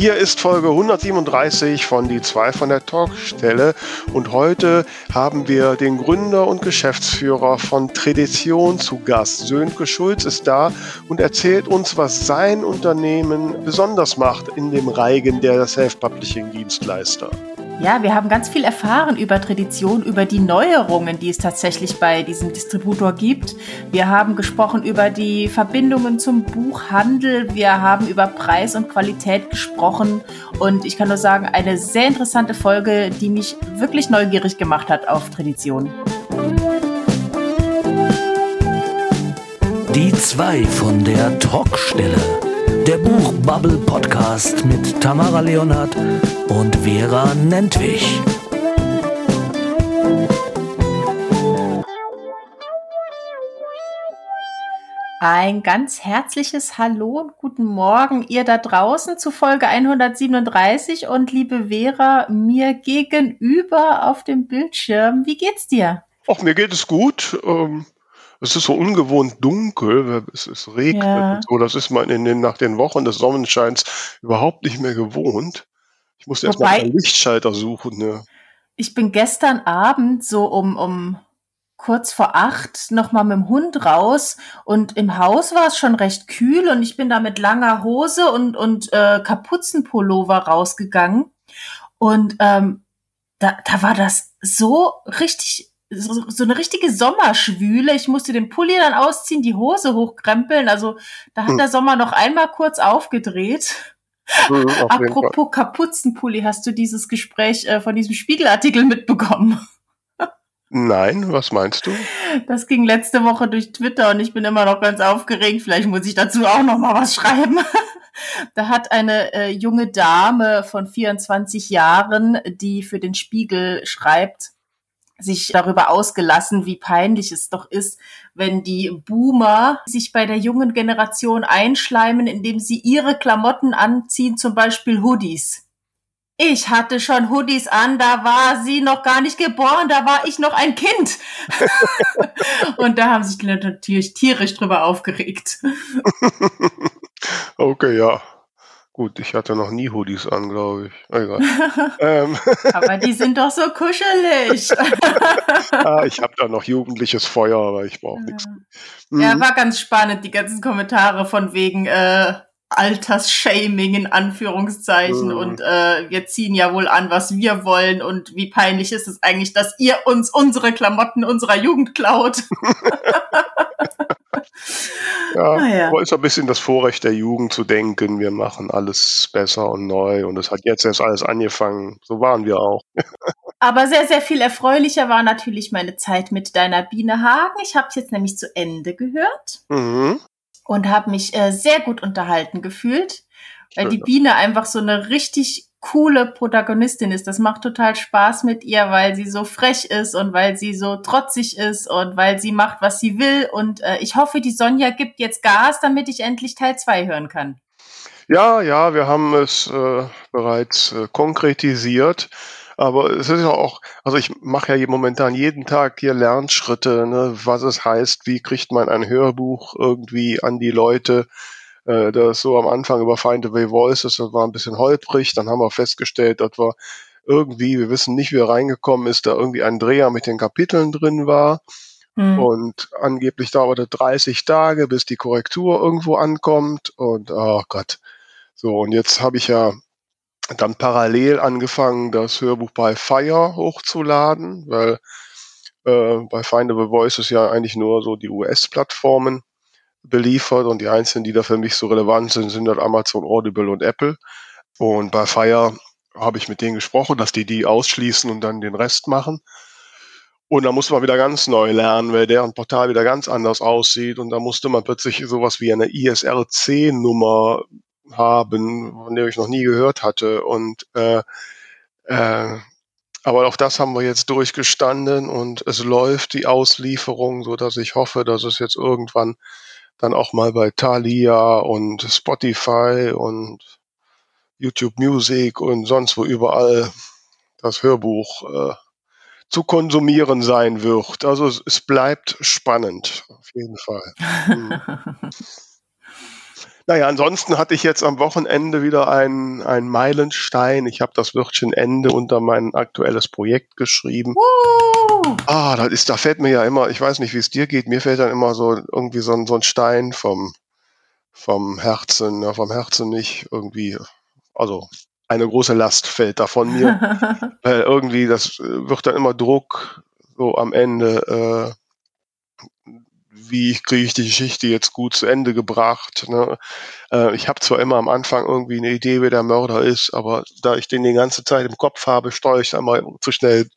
Hier ist Folge 137 von Die zwei von der Talkstelle und heute haben wir den Gründer und Geschäftsführer von Tradition zu Gast. Sönke Schulz ist da und erzählt uns, was sein Unternehmen besonders macht in dem Reigen der Self-Publishing-Dienstleister. Ja, wir haben ganz viel erfahren über Tradition, über die Neuerungen, die es tatsächlich bei diesem Distributor gibt. Wir haben gesprochen über die Verbindungen zum Buchhandel. Wir haben über Preis und Qualität gesprochen. Und ich kann nur sagen, eine sehr interessante Folge, die mich wirklich neugierig gemacht hat auf Tradition. Die zwei von der Talkstelle. Der Buchbubble Podcast mit Tamara Leonhardt und Vera Nentwich. Ein ganz herzliches Hallo und guten Morgen ihr da draußen zu Folge 137 und liebe Vera, mir gegenüber auf dem Bildschirm. Wie geht's dir? Ach, mir geht es gut. Ähm, es ist so ungewohnt dunkel, es, es regnet Ja. und so. Das ist man in den, nach den Wochen des Sonnenscheins überhaupt nicht mehr gewohnt. Ich musste erst mal Wobei- einen Lichtschalter suchen. Ne? Ich bin gestern Abend so um, um kurz vor acht nochmal mit dem Hund raus und im Haus war es schon recht kühl und ich bin da mit langer Hose und, und äh, Kapuzenpullover rausgegangen und ähm, da, da war das so richtig, so, so eine richtige Sommerschwüle. Ich musste den Pulli dann ausziehen, die Hose hochkrempeln. Also da hat Hm. der Sommer noch einmal kurz aufgedreht. Mhm, auf. Apropos Kapuzenpulli, hast du dieses Gespräch äh, von diesem Spiegelartikel mitbekommen? Nein, was meinst du? Das ging letzte Woche durch Twitter und ich bin immer noch ganz aufgeregt. Vielleicht muss ich dazu auch noch mal was schreiben. Da hat eine äh, junge Dame von 24 Jahren, die für den Spiegel schreibt, sich darüber ausgelassen, wie peinlich es doch ist, wenn die Boomer sich bei der jungen Generation einschleimen, indem sie ihre Klamotten anziehen, zum Beispiel Hoodies. Ich hatte schon Hoodies an, da war sie noch gar nicht geboren, da war ich noch ein Kind. Und da haben sich die Leute natürlich tierisch drüber aufgeregt. Okay, ja. Gut, ich hatte noch nie Hoodies an, glaube ich. Egal. ähm, Aber die sind doch so kuschelig. ah, ich habe da noch jugendliches Feuer, aber ich brauche nichts. Ja, Mhm. war ganz spannend, die ganzen Kommentare von wegen äh, Altersshaming in Anführungszeichen Mhm. und äh, wir ziehen ja wohl an, was wir wollen und wie peinlich ist es eigentlich, dass ihr uns unsere Klamotten unserer Jugend klaut. Ja, Ah, ja. aber ist ein bisschen das Vorrecht der Jugend zu denken, wir machen alles besser und neu und es hat jetzt erst alles angefangen. So waren wir auch. Aber sehr, sehr viel erfreulicher war natürlich meine Zeit mit deiner Biene Hagen. Ich habe es jetzt nämlich zu Ende gehört Mhm. und habe mich äh, sehr gut unterhalten gefühlt, weil Schön. die Biene einfach so eine richtig coole Protagonistin ist. Das macht total Spaß mit ihr, weil sie so frech ist und weil sie so trotzig ist und weil sie macht, was sie will. Und äh, ich hoffe, die Sonja gibt jetzt Gas, damit ich endlich Teil 2 hören kann. Ja, ja, wir haben es äh, bereits äh, konkretisiert. Aber es ist ja auch, also ich mache ja momentan jeden Tag hier Lernschritte, ne, was es heißt, wie kriegt man ein Hörbuch irgendwie an die Leute. Äh, das so am Anfang über Find Away Voices, das war ein bisschen holprig. Dann haben wir festgestellt, dass wir irgendwie, wir wissen nicht, wie er reingekommen ist, da irgendwie ein Dreher mit den Kapiteln drin war. Hm. Und angeblich dauerte 30 Tage, bis die Korrektur irgendwo ankommt. Und oh Gott. So, und jetzt habe ich ja dann parallel angefangen, das Hörbuch bei Fire hochzuladen, weil äh, bei Findable Voice ist ja eigentlich nur so die US-Plattformen beliefert und die einzigen, die da für mich so relevant sind, sind halt Amazon, Audible und Apple. Und bei Fire habe ich mit denen gesprochen, dass die die ausschließen und dann den Rest machen. Und da musste man wieder ganz neu lernen, weil deren Portal wieder ganz anders aussieht. Und da musste man plötzlich sowas wie eine ISRC-Nummer haben, von der ich noch nie gehört hatte. Und äh, äh, aber auch das haben wir jetzt durchgestanden und es läuft die Auslieferung, so dass ich hoffe, dass es jetzt irgendwann dann auch mal bei Thalia und Spotify und YouTube Music und sonst wo überall das Hörbuch äh, zu konsumieren sein wird. Also es, es bleibt spannend, auf jeden Fall. Hm. naja, ansonsten hatte ich jetzt am Wochenende wieder einen, einen Meilenstein. Ich habe das Wörtchen Ende unter mein aktuelles Projekt geschrieben. Uh, Ah, das ist, da fällt mir ja immer, ich weiß nicht, wie es dir geht, mir fällt dann immer so irgendwie so ein, so ein Stein vom, vom Herzen, ja, vom Herzen nicht irgendwie, also eine große Last fällt da von mir, weil irgendwie das äh, wird dann immer Druck so am Ende, äh, wie kriege ich die Geschichte jetzt gut zu Ende gebracht. Ne? Äh, ich habe zwar immer am Anfang irgendwie eine Idee, wer der Mörder ist, aber da ich den die ganze Zeit im Kopf habe, steuere ich dann mal zu schnell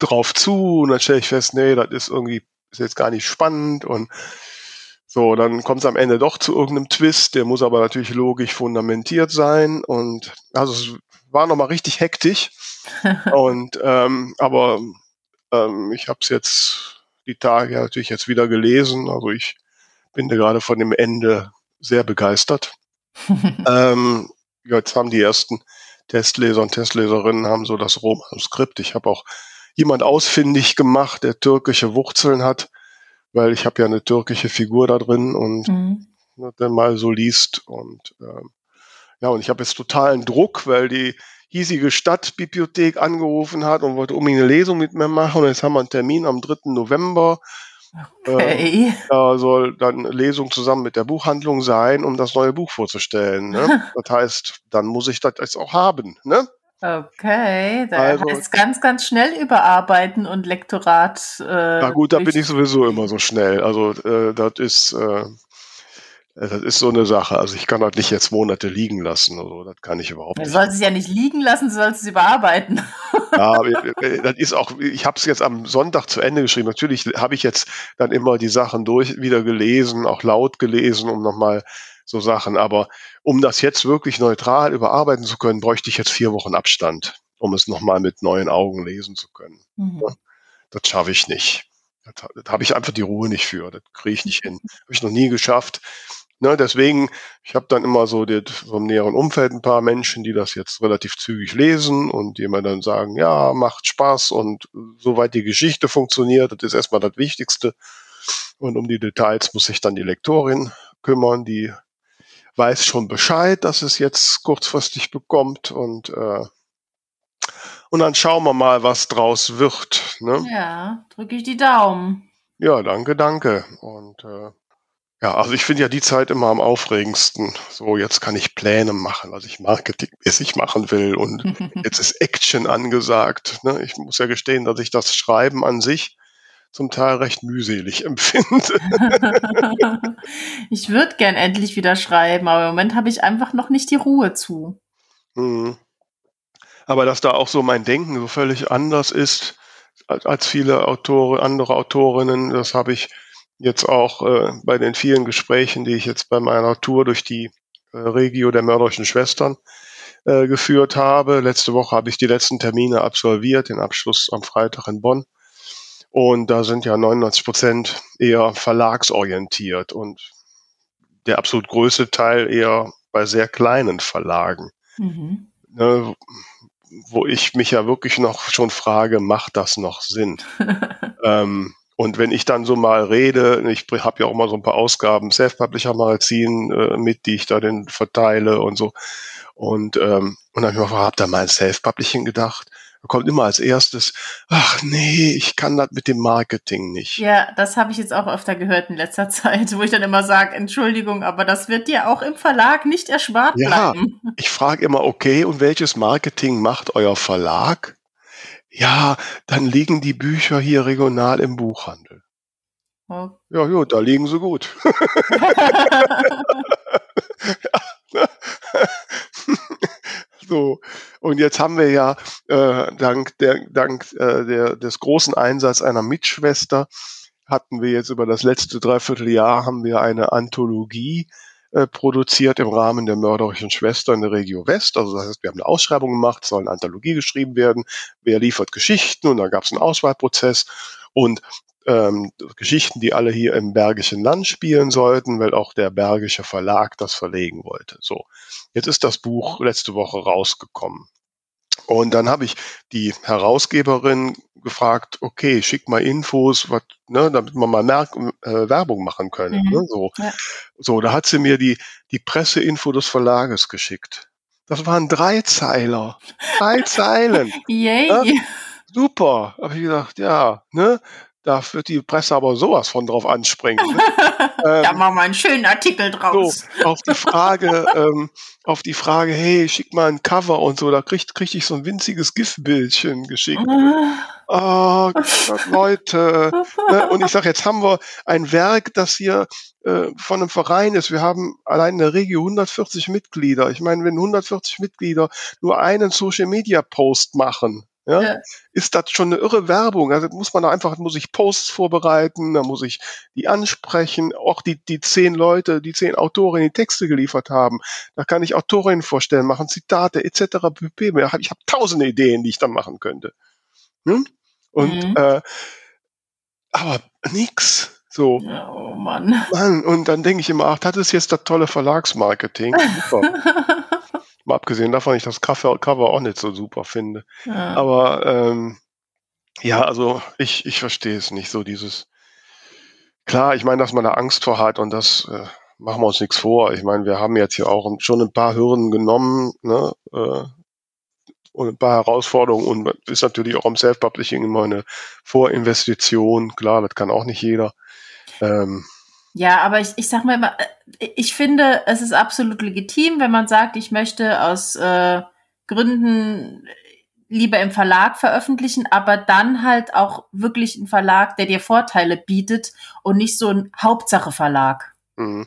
drauf zu und dann stelle ich fest, nee, das ist irgendwie ist jetzt gar nicht spannend und so, dann kommt es am Ende doch zu irgendeinem Twist, der muss aber natürlich logisch fundamentiert sein und also es war nochmal richtig hektisch und ähm, aber ähm, ich habe es jetzt die Tage natürlich jetzt wieder gelesen, also ich bin da gerade von dem Ende sehr begeistert. ähm, jetzt haben die ersten Testleser und Testleserinnen haben so das Rohmanuskript. Ich habe auch jemand ausfindig gemacht, der türkische Wurzeln hat, weil ich habe ja eine türkische Figur da drin und Mhm. ne, dann mal so liest und ähm, ja und ich habe jetzt totalen Druck, weil die hiesige Stadtbibliothek angerufen hat und wollte unbedingt eine Lesung mit mir machen und jetzt haben wir einen Termin am 3. November. Äh, Okay. da soll dann eine Lesung zusammen mit der Buchhandlung sein, um das neue Buch vorzustellen. Ne? Das heißt, dann muss ich das jetzt auch haben. Ne? Okay, da Also- heißt ganz, ganz schnell überarbeiten und Lektorat. Äh, Na gut, da bin ich sowieso immer so schnell. Also äh, das ist äh, das ist so eine Sache. Also ich kann das nicht jetzt Monate liegen lassen. Also das kann ich überhaupt Du nicht. sollst es ja nicht liegen lassen, du sollst es überarbeiten. Ja, aber, äh, das ist auch, ich habe es jetzt am Sonntag zu Ende geschrieben. Natürlich habe ich jetzt dann immer die Sachen durch wieder gelesen, auch laut gelesen, um nochmal so Sachen. Aber um das jetzt wirklich neutral überarbeiten zu können, bräuchte ich jetzt vier Wochen Abstand, um es nochmal mit neuen Augen lesen zu können. Mhm. Das schaffe ich nicht. Das, das habe ich einfach die Ruhe nicht für. Das kriege ich nicht hin. Habe ich noch nie geschafft. Ne, deswegen, ich habe dann immer so die, vom näheren Umfeld ein paar Menschen, die das jetzt relativ zügig lesen und die mir dann sagen, ja, macht Spaß und soweit die Geschichte funktioniert, das ist erstmal das Wichtigste. Und um die Details muss sich dann die Lektorin kümmern, die weiß schon Bescheid, dass es jetzt kurzfristig bekommt und äh, und dann schauen wir mal, was draus wird. Ne? Ja, drücke ich die Daumen. Ja, danke, danke. Und äh, ja, also ich finde ja die Zeit immer am aufregendsten. So, jetzt kann ich Pläne machen, was ich marketingmäßig machen will. Und jetzt ist Action angesagt. Ne? Ich muss ja gestehen, dass ich das Schreiben an sich zum Teil recht mühselig empfinde. ich würde gern endlich wieder schreiben, aber im Moment habe ich einfach noch nicht die Ruhe zu. Mhm. Aber dass da auch so mein Denken so völlig anders ist als, viele Autoren, andere Autorinnen, das habe ich jetzt auch äh, bei den vielen Gesprächen, die ich jetzt bei meiner Tour durch die äh, Regio der mörderischen Schwestern äh, geführt habe. Letzte Woche habe ich die letzten Termine absolviert, den Abschluss am Freitag in Bonn. Und da sind ja 99 Prozent eher verlagsorientiert und der absolut größte Teil eher bei sehr kleinen Verlagen Mhm. ne, wo ich mich ja wirklich noch schon frage, macht das noch Sinn? ähm, und wenn ich dann so mal rede, ich habe ja auch mal so ein paar Ausgaben Self-Publisher-Magazin äh, mit, die ich da den verteile und so. Und, ähm, und dann habe ich mir gefragt, habt ihr mal an Self-Publishing gedacht? Da kommt immer als erstes, ach nee, ich kann das mit dem Marketing nicht. Ja, das habe ich jetzt auch öfter gehört in letzter Zeit, wo ich dann immer sage, Entschuldigung, aber das wird dir auch im Verlag nicht erspart Ja. bleiben. Ich frage immer, okay, und welches Marketing macht euer Verlag? Ja, dann liegen die Bücher hier regional im Buchhandel. Oh. Ja, gut, da liegen sie gut. so, und jetzt haben wir ja äh, dank, der, dank äh, der, des großen Einsatz einer Mitschwester hatten wir jetzt über das letzte Dreivierteljahr haben wir eine Anthologie äh, produziert im Rahmen der mörderischen Schwester in der Regio West. Also das heißt, wir haben eine Ausschreibung gemacht, soll eine Anthologie geschrieben werden, wer liefert Geschichten? Und dann gab es einen Auswahlprozess. Und ähm, Geschichten, die alle hier im Bergischen Land spielen sollten, weil auch der Bergische Verlag das verlegen wollte. So, jetzt ist das Buch letzte Woche rausgekommen. Und dann habe ich die Herausgeberin gefragt, okay, schick mal Infos, was, ne, damit man mal Merk äh, Werbung machen können. Mhm. Ne, so. Ja. so, da hat sie mir die, die Presseinfo des Verlages geschickt. Das waren drei Zeiler. Drei Zeilen. Yay. Ja? Super. Habe ich gedacht, ja, ne? Da wird die Presse aber sowas von drauf anspringen. Ne? da ähm, machen wir einen schönen Artikel so, draus. auf die Frage, ähm, auf die Frage, hey, schick mal ein Cover und so, da krieg, krieg ich so ein winziges GIF-Bildchen geschickt. Oh Gott, Leute. Ne? Und ich sage, jetzt haben wir ein Werk, das hier äh, von einem Verein ist. Wir haben allein in der Regio 140 Mitglieder. Ich meine, wenn 140 Mitglieder nur einen Social-Media-Post machen, ja, Ja. ist das schon eine irre Werbung. Also muss man da einfach, muss ich Posts vorbereiten, da muss ich die ansprechen, auch die, die zehn Leute, die zehn Autoren die Texte geliefert haben. Da kann ich Autorinnen vorstellen, machen Zitate etc. pp. Ich habe tausende Ideen, die ich dann machen könnte. Hm? Und Mhm. äh, aber nix. So, Oh Mann. Mann, und dann denke ich immer, ach, das ist jetzt das tolle Verlagsmarketing. Super. Mal abgesehen davon, ich das Cover, Cover auch nicht so super finde. ja. Aber ähm, ja, also ich, ich verstehe es nicht so, dieses klar, ich meine, dass man da Angst vor hat und das äh, machen wir uns nichts vor. Ich meine, wir haben jetzt hier auch schon ein paar Hürden genommen, ne? Äh, und ein paar Herausforderungen und ist natürlich auch im Self-Publishing immer eine Vorinvestition. Klar, das kann auch nicht jeder. Ähm, Ja, aber ich, ich sag mal immer, äh, ich finde, es ist absolut legitim, wenn man sagt, ich möchte aus äh, Gründen lieber im Verlag veröffentlichen, aber dann halt auch wirklich ein Verlag, der dir Vorteile bietet und nicht so ein Hauptsache-Verlag. Mhm.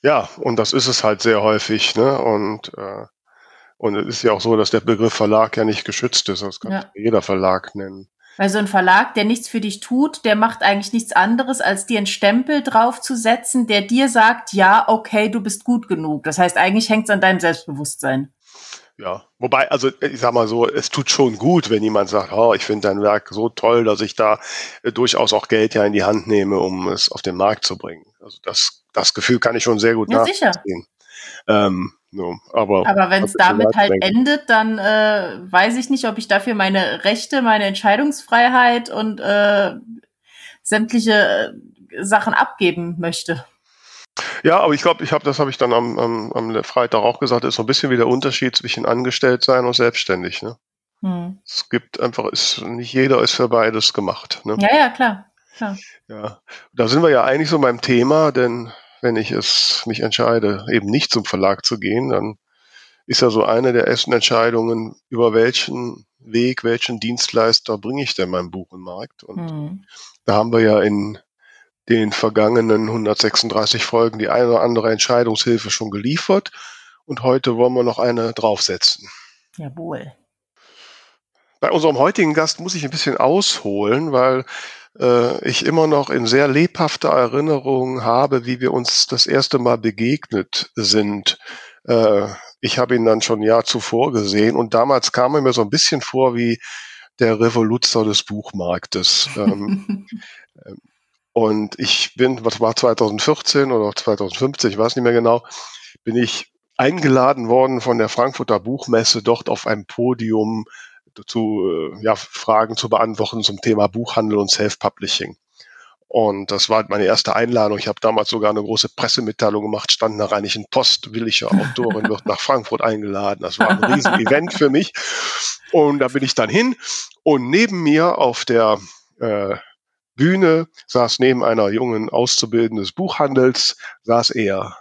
Ja, und das ist es halt sehr häufig, ne? Und, äh, und es ist ja auch so, dass der Begriff Verlag ja nicht geschützt ist. Das kann Ja. jeder Verlag nennen. Weil so ein Verlag, der nichts für dich tut, der macht eigentlich nichts anderes, als dir einen Stempel draufzusetzen, der dir sagt, ja, okay, du bist gut genug. Das heißt, eigentlich hängt es an deinem Selbstbewusstsein. Ja, wobei, also ich sag mal so, es tut schon gut, wenn jemand sagt, oh, ich finde dein Werk so toll, dass ich da äh, durchaus auch Geld ja in die Hand nehme, um es auf den Markt zu bringen. Also das, das Gefühl kann ich schon sehr gut Ja, sicher. nachvollziehen. Ähm, so, aber Aber wenn es damit halt nachdenken. endet, dann äh, weiß ich nicht, ob ich dafür meine Rechte, meine Entscheidungsfreiheit und äh, sämtliche äh, Sachen abgeben möchte. Ja, aber ich glaube, ich habe, das habe ich dann am, am, am Freitag auch gesagt, ist so ein bisschen wie der Unterschied zwischen angestellt sein und selbstständig. Ne? Hm. Es gibt einfach, ist, nicht jeder ist für beides gemacht. Ne? Ja, ja, klar. klar. Ja, da sind wir ja eigentlich so beim Thema, denn wenn ich es mich entscheide, eben nicht zum Verlag zu gehen, dann ist ja so eine der ersten Entscheidungen, über welchen Weg, welchen Dienstleister bringe ich denn mein Buch im Markt? Und Hm. da haben wir ja in den vergangenen 136 Folgen die eine oder andere Entscheidungshilfe schon geliefert. Und heute wollen wir noch eine draufsetzen. Jawohl. Bei unserem heutigen Gast muss ich ein bisschen ausholen, weil äh, ich immer noch in sehr lebhafter Erinnerung habe, wie wir uns das erste Mal begegnet sind. Äh, ich habe ihn dann schon ein Jahr zuvor gesehen und damals kam er mir so ein bisschen vor wie der Revoluzer des Buchmarktes. Ähm, und ich bin, was war 2014 oder 2015, ich weiß nicht mehr genau, bin ich eingeladen worden von der Frankfurter Buchmesse, dort auf einem Podium zu äh, ja, Fragen zu beantworten zum Thema Buchhandel und Self-Publishing. Und das war meine erste Einladung. Ich habe damals sogar eine große Pressemitteilung gemacht, stand in der Rheinischen Post, willige Autorin wird nach Frankfurt eingeladen. Das war ein riesen Event für mich. Und da bin ich dann hin und neben mir auf der äh, Bühne saß neben einer jungen Auszubildenden des Buchhandels, saß er,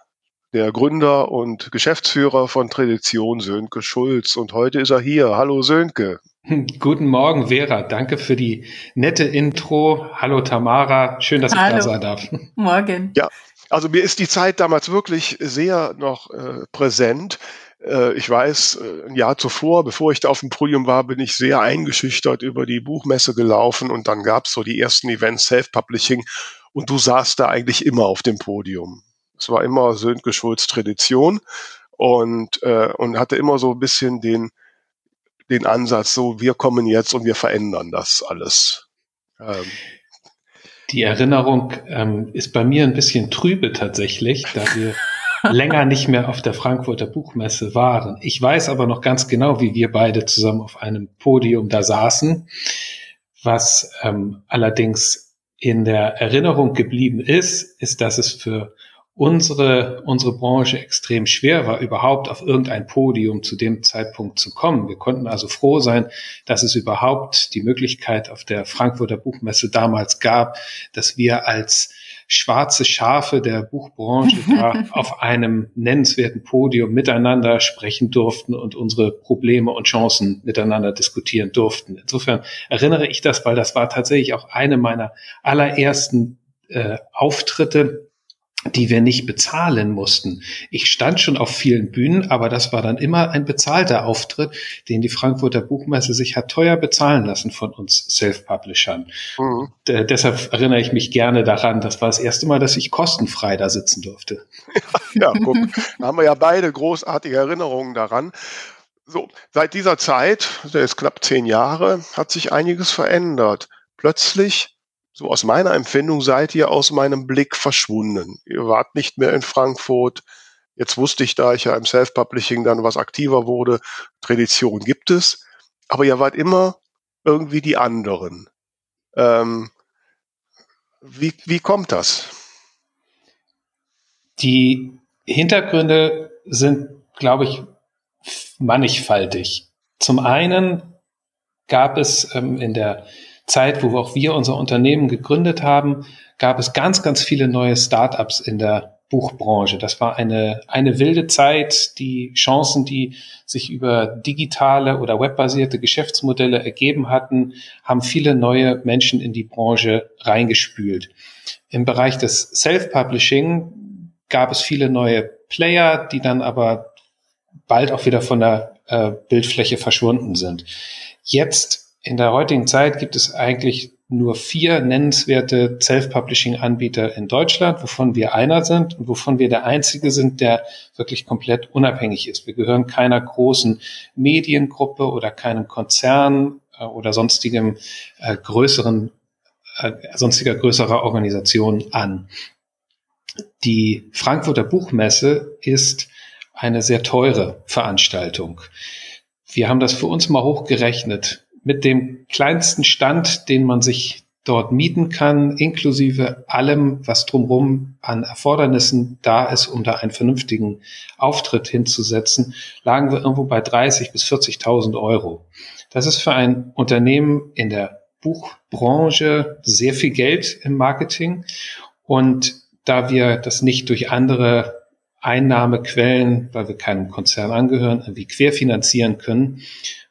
der Gründer und Geschäftsführer von Tradition Sönke Schulz. Und heute ist er hier. Hallo Sönke. Guten Morgen, Vera. Danke für die nette Intro. Hallo Tamara. Schön, dass ich Hallo. da sein darf. Morgen. Also mir ist die Zeit damals wirklich sehr noch äh, präsent. Äh, ich weiß, äh, ein Jahr zuvor, bevor ich da auf dem Podium war, bin ich sehr eingeschüchtert über die Buchmesse gelaufen und dann gab es so die ersten Events Self-Publishing und du saßt da eigentlich immer auf dem Podium. Es war immer Sönke Schulz Tradition und, äh, und hatte immer so ein bisschen den, den Ansatz, so wir kommen jetzt und wir verändern das alles. Ähm, Die Erinnerung ähm, ist bei mir ein bisschen trübe tatsächlich, da wir länger nicht mehr auf der Frankfurter Buchmesse waren. Ich weiß aber noch ganz genau, wie wir beide zusammen auf einem Podium da saßen, was ähm, allerdings in der Erinnerung geblieben ist, ist, dass es für unsere, unsere Branche extrem schwer war, überhaupt auf irgendein Podium zu dem Zeitpunkt zu kommen. Wir konnten also froh sein, dass es überhaupt die Möglichkeit auf der Frankfurter Buchmesse damals gab, dass wir als schwarze Schafe der Buchbranche da auf einem nennenswerten Podium miteinander sprechen durften und unsere Probleme und Chancen miteinander diskutieren durften. Insofern erinnere ich das, weil das war tatsächlich auch eine meiner allerersten äh, Auftritte die wir nicht bezahlen mussten. Ich stand schon auf vielen Bühnen, aber das war dann immer ein bezahlter Auftritt, den die Frankfurter Buchmesse sich hat teuer bezahlen lassen von uns Self-Publishern. Mhm. deshalb erinnere ich mich gerne daran, das war das erste Mal, dass ich kostenfrei da sitzen durfte. ja, guck, da haben wir ja beide großartige Erinnerungen daran. So, seit dieser Zeit, der ist knapp zehn Jahre, hat sich einiges verändert. Plötzlich so aus meiner Empfindung seid ihr aus meinem Blick verschwunden. Ihr wart nicht mehr in Frankfurt. Jetzt wusste ich, da ich ja im Self-Publishing dann was aktiver wurde, Tradition gibt es, aber ihr wart immer irgendwie die anderen. Ähm, wie, wie kommt das? Die Hintergründe sind, glaube ich, mannigfaltig. Zum einen gab es ähm, in der Zeit, wo auch wir unser Unternehmen gegründet haben, gab es ganz, ganz viele neue Startups in der Buchbranche. Das war eine, eine wilde Zeit. Die Chancen, die sich über digitale oder webbasierte Geschäftsmodelle ergeben hatten, haben viele neue Menschen in die Branche reingespült. Im Bereich des Self-Publishing gab es viele neue Player, die dann aber bald auch wieder von der äh, Bildfläche verschwunden sind. Jetzt in der heutigen Zeit gibt es eigentlich nur vier nennenswerte Self-Publishing-Anbieter in Deutschland, wovon wir einer sind und wovon wir der einzige sind, der wirklich komplett unabhängig ist. Wir gehören keiner großen Mediengruppe oder keinem Konzern äh, oder sonstigem äh, größeren, äh, sonstiger größerer Organisation an. Die Frankfurter Buchmesse ist eine sehr teure Veranstaltung. Wir haben das für uns mal hochgerechnet mit dem kleinsten Stand, den man sich dort mieten kann, inklusive allem, was drumherum an Erfordernissen da ist, um da einen vernünftigen Auftritt hinzusetzen, lagen wir irgendwo bei 30 bis 40.000 Euro. Das ist für ein Unternehmen in der Buchbranche sehr viel Geld im Marketing. Und da wir das nicht durch andere Einnahmequellen, weil wir keinem Konzern angehören, irgendwie querfinanzieren können,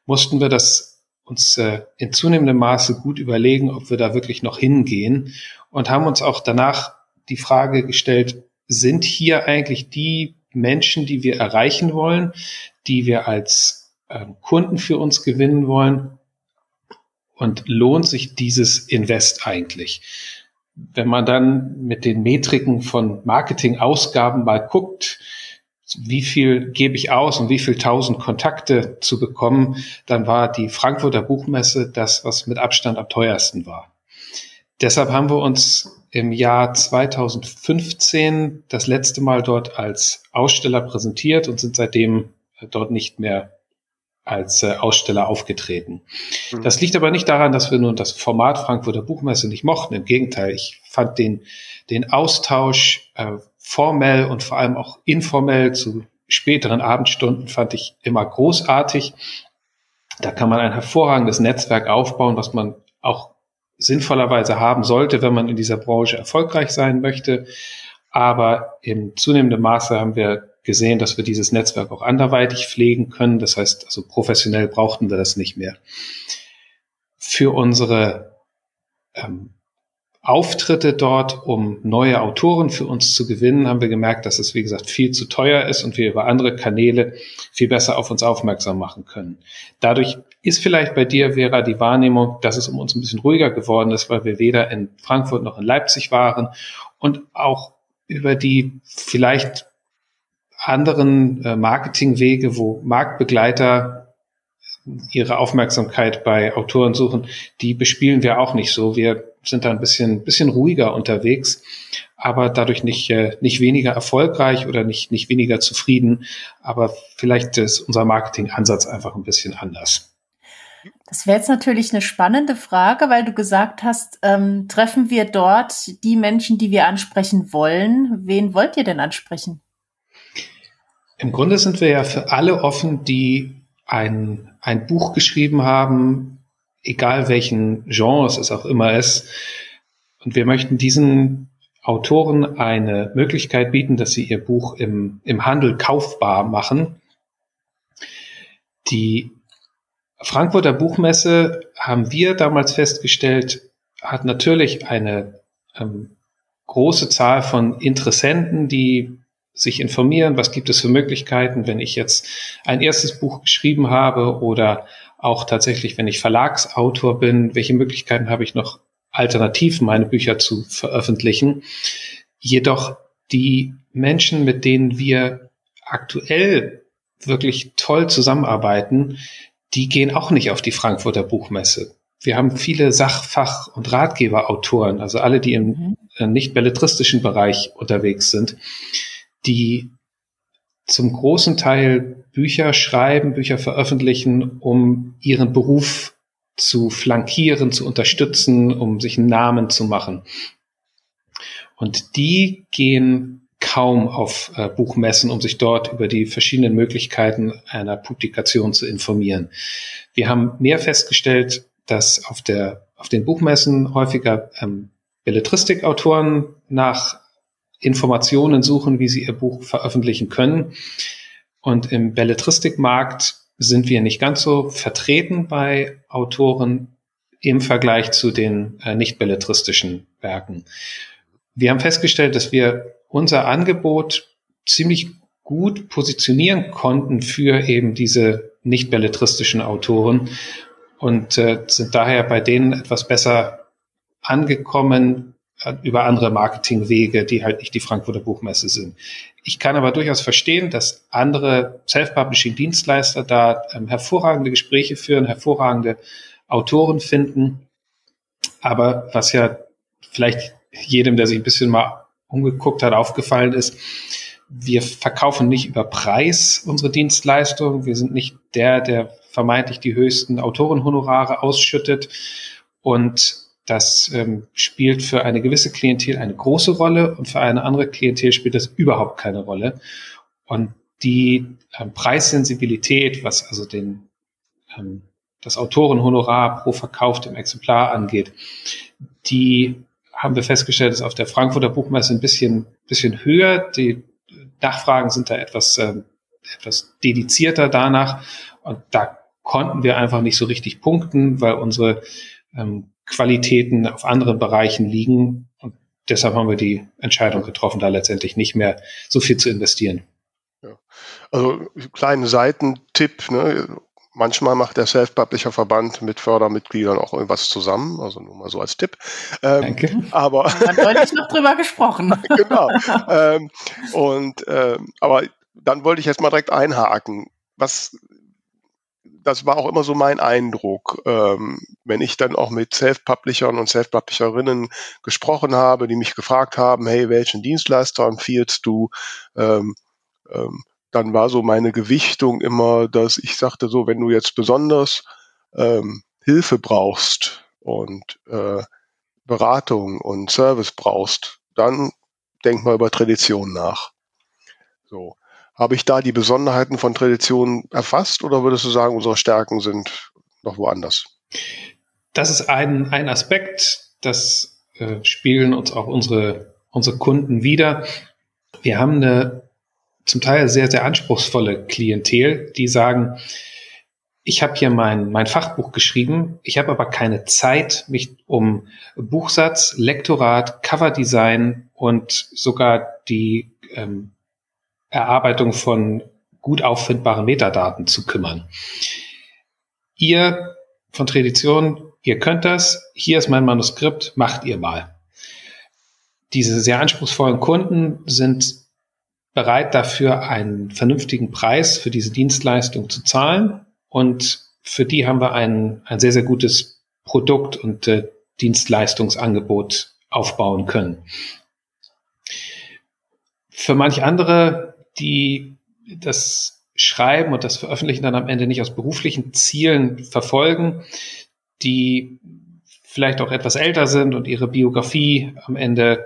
mussten wir das uns äh, in zunehmendem Maße gut überlegen, ob wir da wirklich noch hingehen und haben uns auch danach die Frage gestellt, sind hier eigentlich die Menschen, die wir erreichen wollen, die wir als äh, Kunden für uns gewinnen wollen und lohnt sich dieses Invest eigentlich? Wenn man dann mit den Metriken von Marketingausgaben mal guckt, wie viel gebe ich aus und wie viel tausend Kontakte zu bekommen, dann war die Frankfurter Buchmesse das, was mit Abstand am teuersten war. Deshalb haben wir uns im Jahr 2015 das letzte Mal dort als Aussteller präsentiert und sind seitdem dort nicht mehr als äh, Aussteller aufgetreten. Mhm. Das liegt aber nicht daran, dass wir nun das Format Frankfurter Buchmesse nicht mochten. Im Gegenteil, ich fand den, den Austausch äh, formell und vor allem auch informell zu späteren Abendstunden fand ich immer großartig. Da kann man ein hervorragendes Netzwerk aufbauen, was man auch sinnvollerweise haben sollte, wenn man in dieser Branche erfolgreich sein möchte. Aber im zunehmenden Maße haben wir gesehen, dass wir dieses Netzwerk auch anderweitig pflegen können. Das heißt, also professionell brauchten wir das nicht mehr. Für unsere ähm, Auftritte dort, um neue Autoren für uns zu gewinnen, haben wir gemerkt, dass es, wie gesagt, viel zu teuer ist und wir über andere Kanäle viel besser auf uns aufmerksam machen können. Dadurch ist vielleicht bei dir, Vera, die Wahrnehmung, dass es um uns ein bisschen ruhiger geworden ist, weil wir weder in Frankfurt noch in Leipzig waren und auch über die vielleicht anderen äh, Marketingwege, wo Marktbegleiter ihre Aufmerksamkeit bei Autoren suchen, die bespielen wir auch nicht so. Wir sind da ein bisschen, bisschen ruhiger unterwegs. aber dadurch nicht, äh, nicht weniger erfolgreich oder nicht, nicht weniger zufrieden. Aber vielleicht ist unser Marketingansatz einfach ein bisschen anders. Das wäre jetzt natürlich eine spannende Frage, weil du gesagt hast, ähm, treffen wir dort die Menschen, die wir ansprechen wollen. Wen wollt ihr denn ansprechen? Im Grunde sind wir ja für alle offen, die ein, ein Buch geschrieben haben, egal welchen Genres es auch immer ist. Und wir möchten diesen Autoren eine Möglichkeit bieten, dass sie ihr Buch im, im Handel kaufbar machen. Die Frankfurter Buchmesse haben wir damals festgestellt, hat natürlich eine ähm, große Zahl von Interessenten, die sich informieren, was gibt es für Möglichkeiten, wenn ich jetzt ein erstes Buch geschrieben habe oder auch tatsächlich, wenn ich Verlagsautor bin, welche Möglichkeiten habe ich noch alternativ meine Bücher zu veröffentlichen. Jedoch die Menschen, mit denen wir aktuell wirklich toll zusammenarbeiten, die gehen auch nicht auf die Frankfurter Buchmesse. Wir haben viele Sachfach- und Ratgeberautoren, also alle, die im mhm. Äh, nicht belletristischen Bereich unterwegs sind, die zum großen Teil Bücher schreiben, Bücher veröffentlichen, um ihren Beruf zu flankieren, zu unterstützen, um sich einen Namen zu machen. Und die gehen kaum auf äh, Buchmessen, um sich dort über die verschiedenen Möglichkeiten einer Publikation zu informieren. Wir haben mehr festgestellt, dass auf, der, auf den Buchmessen häufiger ähm, Belletristikautoren nach Informationen suchen, wie sie ihr Buch veröffentlichen können. Und im Belletristikmarkt sind wir nicht ganz so vertreten bei Autoren im Vergleich zu den äh, nicht belletristischen Werken. Wir haben festgestellt, dass wir unser Angebot ziemlich gut positionieren konnten für eben diese nicht belletristischen Autoren und äh, sind daher bei denen etwas besser angekommen äh, über andere Marketingwege, die halt nicht die Frankfurter Buchmesse sind. Ich kann aber durchaus verstehen, dass andere Self-Publishing-Dienstleister da ähm, hervorragende Gespräche führen, hervorragende Autoren finden. Aber was ja vielleicht jedem, der sich ein bisschen mal umgeguckt hat, aufgefallen ist, wir verkaufen nicht über Preis unsere Dienstleistung. Wir sind nicht der, der vermeintlich die höchsten Autorenhonorare ausschüttet. Und das ähm, spielt für eine gewisse Klientel eine große Rolle und für eine andere Klientel spielt das überhaupt keine Rolle. Und die ähm, Preissensibilität, was also den, ähm, das Autorenhonorar pro verkauftem Exemplar angeht, die haben wir festgestellt, ist auf der Frankfurter Buchmesse ein bisschen, bisschen höher. Die Nachfragen sind da etwas, äh, etwas dedizierter danach. Und da konnten wir einfach nicht so richtig punkten, weil unsere ähm, Qualitäten auf anderen Bereichen liegen. Und deshalb haben wir die Entscheidung getroffen, da letztendlich nicht mehr so viel zu investieren. Ja. Also kleinen Seitentipp, ne? Manchmal macht der Self-Publisher-Verband mit Fördermitgliedern auch irgendwas zusammen, also nur mal so als Tipp. Ähm, Danke. Aber haben deutlich noch drüber gesprochen. genau. Ähm, und ähm, aber dann wollte ich jetzt mal direkt einhaken. Was das war auch immer so mein Eindruck, ähm, wenn ich dann auch mit Self-Publishern und Self-Publisherinnen gesprochen habe, die mich gefragt haben, hey, welchen Dienstleister empfiehlst du? Ähm, ähm, dann war so meine Gewichtung immer, dass ich sagte, so, wenn du jetzt besonders ähm, Hilfe brauchst und äh, Beratung und Service brauchst, dann denk mal über Tradition nach. So. Habe ich da die Besonderheiten von Tradition erfasst oder würdest du sagen, unsere Stärken sind noch woanders? Das ist ein, ein Aspekt, das äh, spielen uns auch unsere, unsere Kunden wieder. Wir haben eine zum Teil sehr, sehr anspruchsvolle Klientel, die sagen, ich habe hier mein, mein Fachbuch geschrieben, ich habe aber keine Zeit, mich um Buchsatz, Lektorat, Coverdesign und sogar die ähm, Erarbeitung von gut auffindbaren Metadaten zu kümmern. Ihr von Tradition, ihr könnt das, hier ist mein Manuskript, macht ihr mal. Diese sehr anspruchsvollen Kunden sind bereit dafür, einen vernünftigen Preis für diese Dienstleistung zu zahlen. Und für die haben wir ein, ein sehr, sehr gutes Produkt und äh, Dienstleistungsangebot aufbauen können. für manch andere, die das Schreiben und das Veröffentlichen dann am Ende nicht aus beruflichen Zielen verfolgen, die vielleicht auch etwas älter sind und ihre Biografie am Ende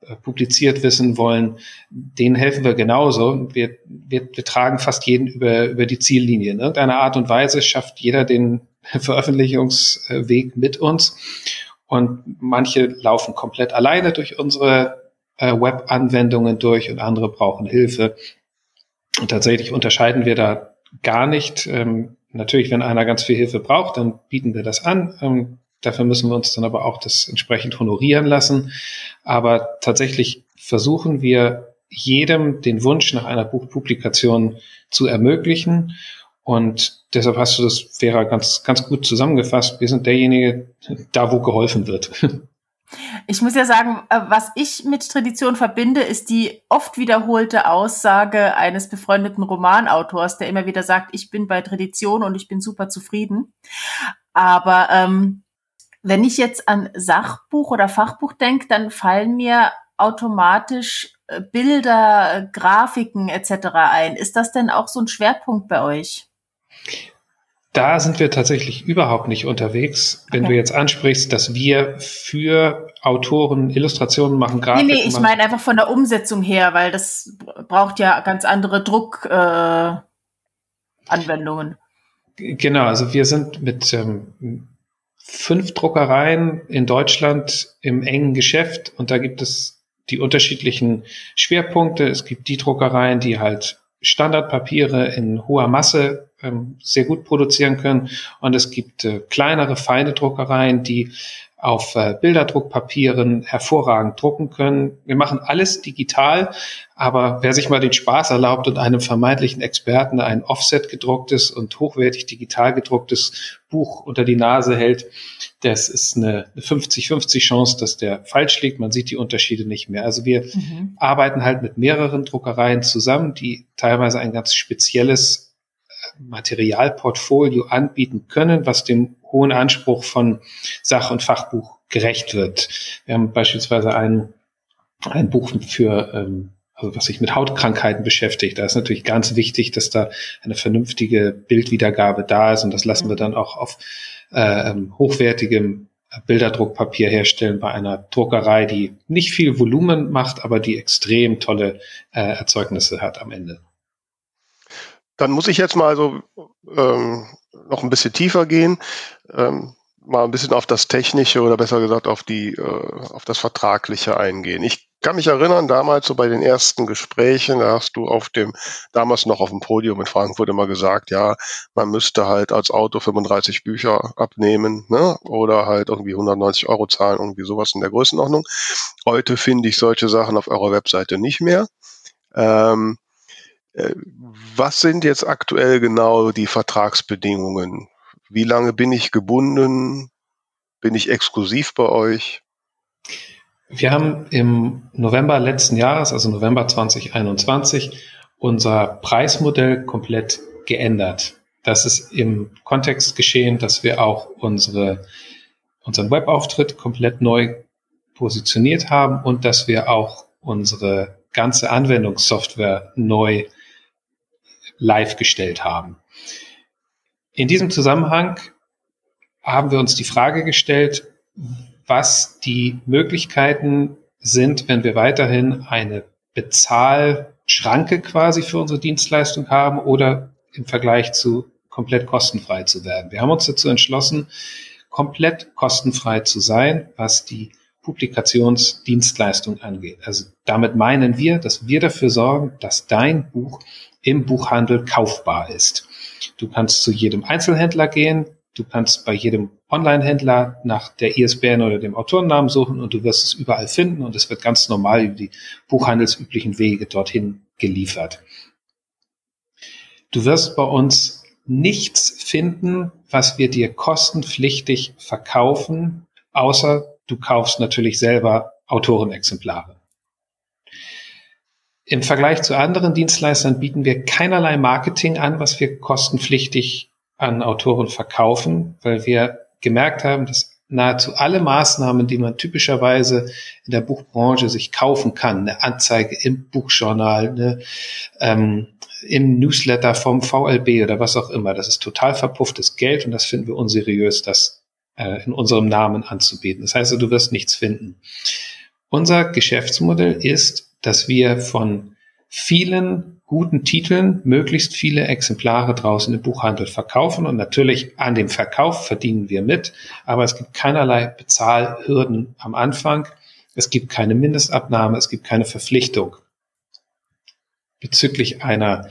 äh, publiziert wissen wollen, denen helfen wir genauso. Wir, wir, wir tragen fast jeden über, über die Ziellinie. In irgendeiner Art und Weise schafft jeder den Veröffentlichungsweg mit uns. Und manche laufen komplett alleine durch unsere äh, Web-Anwendungen durch und andere brauchen Hilfe. Und tatsächlich unterscheiden wir da gar nicht. Ähm, natürlich, wenn einer ganz viel Hilfe braucht, dann bieten wir das an. Ähm, dafür müssen wir uns dann aber auch das entsprechend honorieren lassen. Aber tatsächlich versuchen wir jedem den Wunsch nach einer Buchpublikation zu ermöglichen. Und deshalb hast du das, Vera, ganz, ganz gut zusammengefasst. Wir sind derjenige, da wo geholfen wird. Ich muss ja sagen, äh, was ich mit Tradition verbinde, ist die oft wiederholte Aussage eines befreundeten Romanautors, der immer wieder sagt, ich bin bei Tradition und ich bin super zufrieden. Aber ähm, wenn ich jetzt an Sachbuch oder Fachbuch denke, dann fallen mir automatisch äh, Bilder, Grafiken etc. ein. Ist das denn auch so ein Schwerpunkt bei euch? Da sind wir tatsächlich überhaupt nicht unterwegs. Wenn okay. du jetzt ansprichst, dass wir für Autoren Illustrationen machen, Grafiken Nee, nee, ich meine einfach von der Umsetzung her, weil das braucht ja ganz andere Druckanwendungen. Äh, genau, also wir sind mit ähm, fünf Druckereien in Deutschland im engen Geschäft und da gibt es die unterschiedlichen Schwerpunkte. Es gibt die Druckereien, die halt Standardpapiere in hoher Masse ähm, sehr gut produzieren können. Und es gibt äh, kleinere, feine Druckereien, die auf äh, Bilderdruckpapieren hervorragend drucken können. Wir machen alles digital, aber wer sich mal den Spaß erlaubt und einem vermeintlichen Experten ein Offset gedrucktes und hochwertig digital gedrucktes Buch unter die Nase hält, das ist eine 50-50 Chance, dass der falsch liegt. Man sieht die Unterschiede nicht mehr. Also wir mhm. arbeiten halt mit mehreren Druckereien zusammen, die teilweise ein ganz spezielles Materialportfolio anbieten können, was dem hohen Anspruch von Sach- und Fachbuch gerecht wird. Wir haben beispielsweise ein, ein Buch für ähm, also was sich mit Hautkrankheiten beschäftigt. Da ist natürlich ganz wichtig, dass da eine vernünftige Bildwiedergabe da ist und das lassen wir dann auch auf äh, ähm, hochwertigem Bilderdruckpapier herstellen bei einer Druckerei, die nicht viel Volumen macht, aber die extrem tolle äh, Erzeugnisse hat am Ende. Dann muss ich jetzt mal so ähm, noch ein bisschen tiefer gehen, ähm, mal ein bisschen auf das Technische oder besser gesagt auf die, äh, auf das Vertragliche eingehen. Ich kann mich erinnern, damals so bei den ersten Gesprächen, da hast du auf dem, damals noch auf dem Podium in Frankfurt immer gesagt, ja, man müsste halt als Auto 35 Bücher abnehmen, ne, oder halt irgendwie 190 Euro zahlen, irgendwie sowas in der Größenordnung. Heute finde ich solche Sachen auf eurer Webseite nicht mehr. Ähm, äh, was sind jetzt aktuell genau die Vertragsbedingungen? Wie lange bin ich gebunden? Bin ich exklusiv bei euch? Wir haben im November letzten Jahres, also November 2021, unser Preismodell komplett geändert. Das ist im Kontext geschehen, dass wir auch unsere, unseren Webauftritt komplett neu positioniert haben und dass wir auch unsere ganze Anwendungssoftware neu live gestellt haben. In diesem Zusammenhang haben wir uns die Frage gestellt, was die Möglichkeiten sind, wenn wir weiterhin eine Bezahlschranke quasi für unsere Dienstleistung haben oder im Vergleich zu komplett kostenfrei zu werden. Wir haben uns dazu entschlossen, komplett kostenfrei zu sein, was die Publikationsdienstleistung angeht. Also damit meinen wir, dass wir dafür sorgen, dass dein Buch im Buchhandel kaufbar ist. Du kannst zu jedem Einzelhändler gehen, du kannst bei jedem Online-Händler nach der ISBN oder dem Autorennamen suchen und du wirst es überall finden und es wird ganz normal über die buchhandelsüblichen Wege dorthin geliefert. Du wirst bei uns nichts finden, was wir dir kostenpflichtig verkaufen, außer du kaufst natürlich selber Autorenexemplare. Im Vergleich zu anderen Dienstleistern bieten wir keinerlei Marketing an, was wir kostenpflichtig an Autoren verkaufen, weil wir gemerkt haben, dass nahezu alle Maßnahmen, die man typischerweise in der Buchbranche sich kaufen kann, eine Anzeige im Buchjournal, eine, ähm, im Newsletter vom VLB oder was auch immer, das ist total verpufftes Geld und das finden wir unseriös, das äh, in unserem Namen anzubieten. Das heißt, du wirst nichts finden. Unser Geschäftsmodell ist, dass wir von vielen guten Titeln möglichst viele Exemplare draußen im Buchhandel verkaufen. Und natürlich an dem Verkauf verdienen wir mit, aber es gibt keinerlei Bezahlhürden am Anfang. Es gibt keine Mindestabnahme, es gibt keine Verpflichtung. Bezüglich einer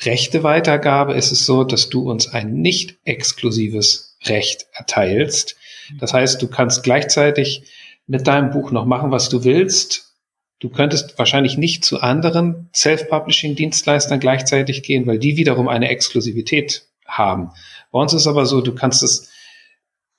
Rechteweitergabe ist es so, dass du uns ein nicht exklusives Recht erteilst. Das heißt, du kannst gleichzeitig mit deinem Buch noch machen, was du willst Du könntest wahrscheinlich nicht zu anderen Self-Publishing-Dienstleistern gleichzeitig gehen, weil die wiederum eine Exklusivität haben. Bei uns ist aber so, du kannst es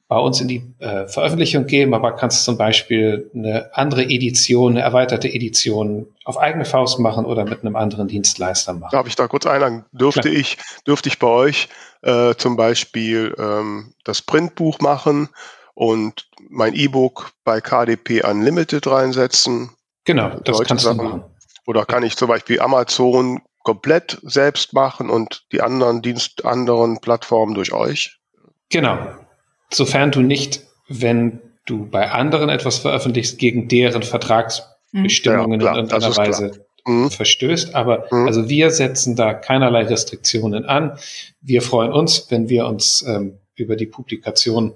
bei uns in die äh, Veröffentlichung geben, aber kannst zum Beispiel eine andere Edition, eine erweiterte Edition auf eigene Faust machen oder mit einem anderen Dienstleister machen. Darf ich da kurz einladen? Dürfte ich, dürfte ich bei euch äh, zum Beispiel ähm, das Printbuch machen und mein E-Book bei KDP Unlimited reinsetzen Genau, das kannst Sachen. du machen. Oder kann ich zum Beispiel Amazon komplett selbst machen und die anderen Dienst, anderen Plattformen durch euch? Genau. Sofern du nicht, wenn du bei anderen etwas veröffentlichst, gegen deren Vertragsbestimmungen ja, in irgendeiner Weise mhm. verstößt. Aber mhm. also wir setzen da keinerlei Restriktionen an. Wir freuen uns, wenn wir uns ähm, über die Publikation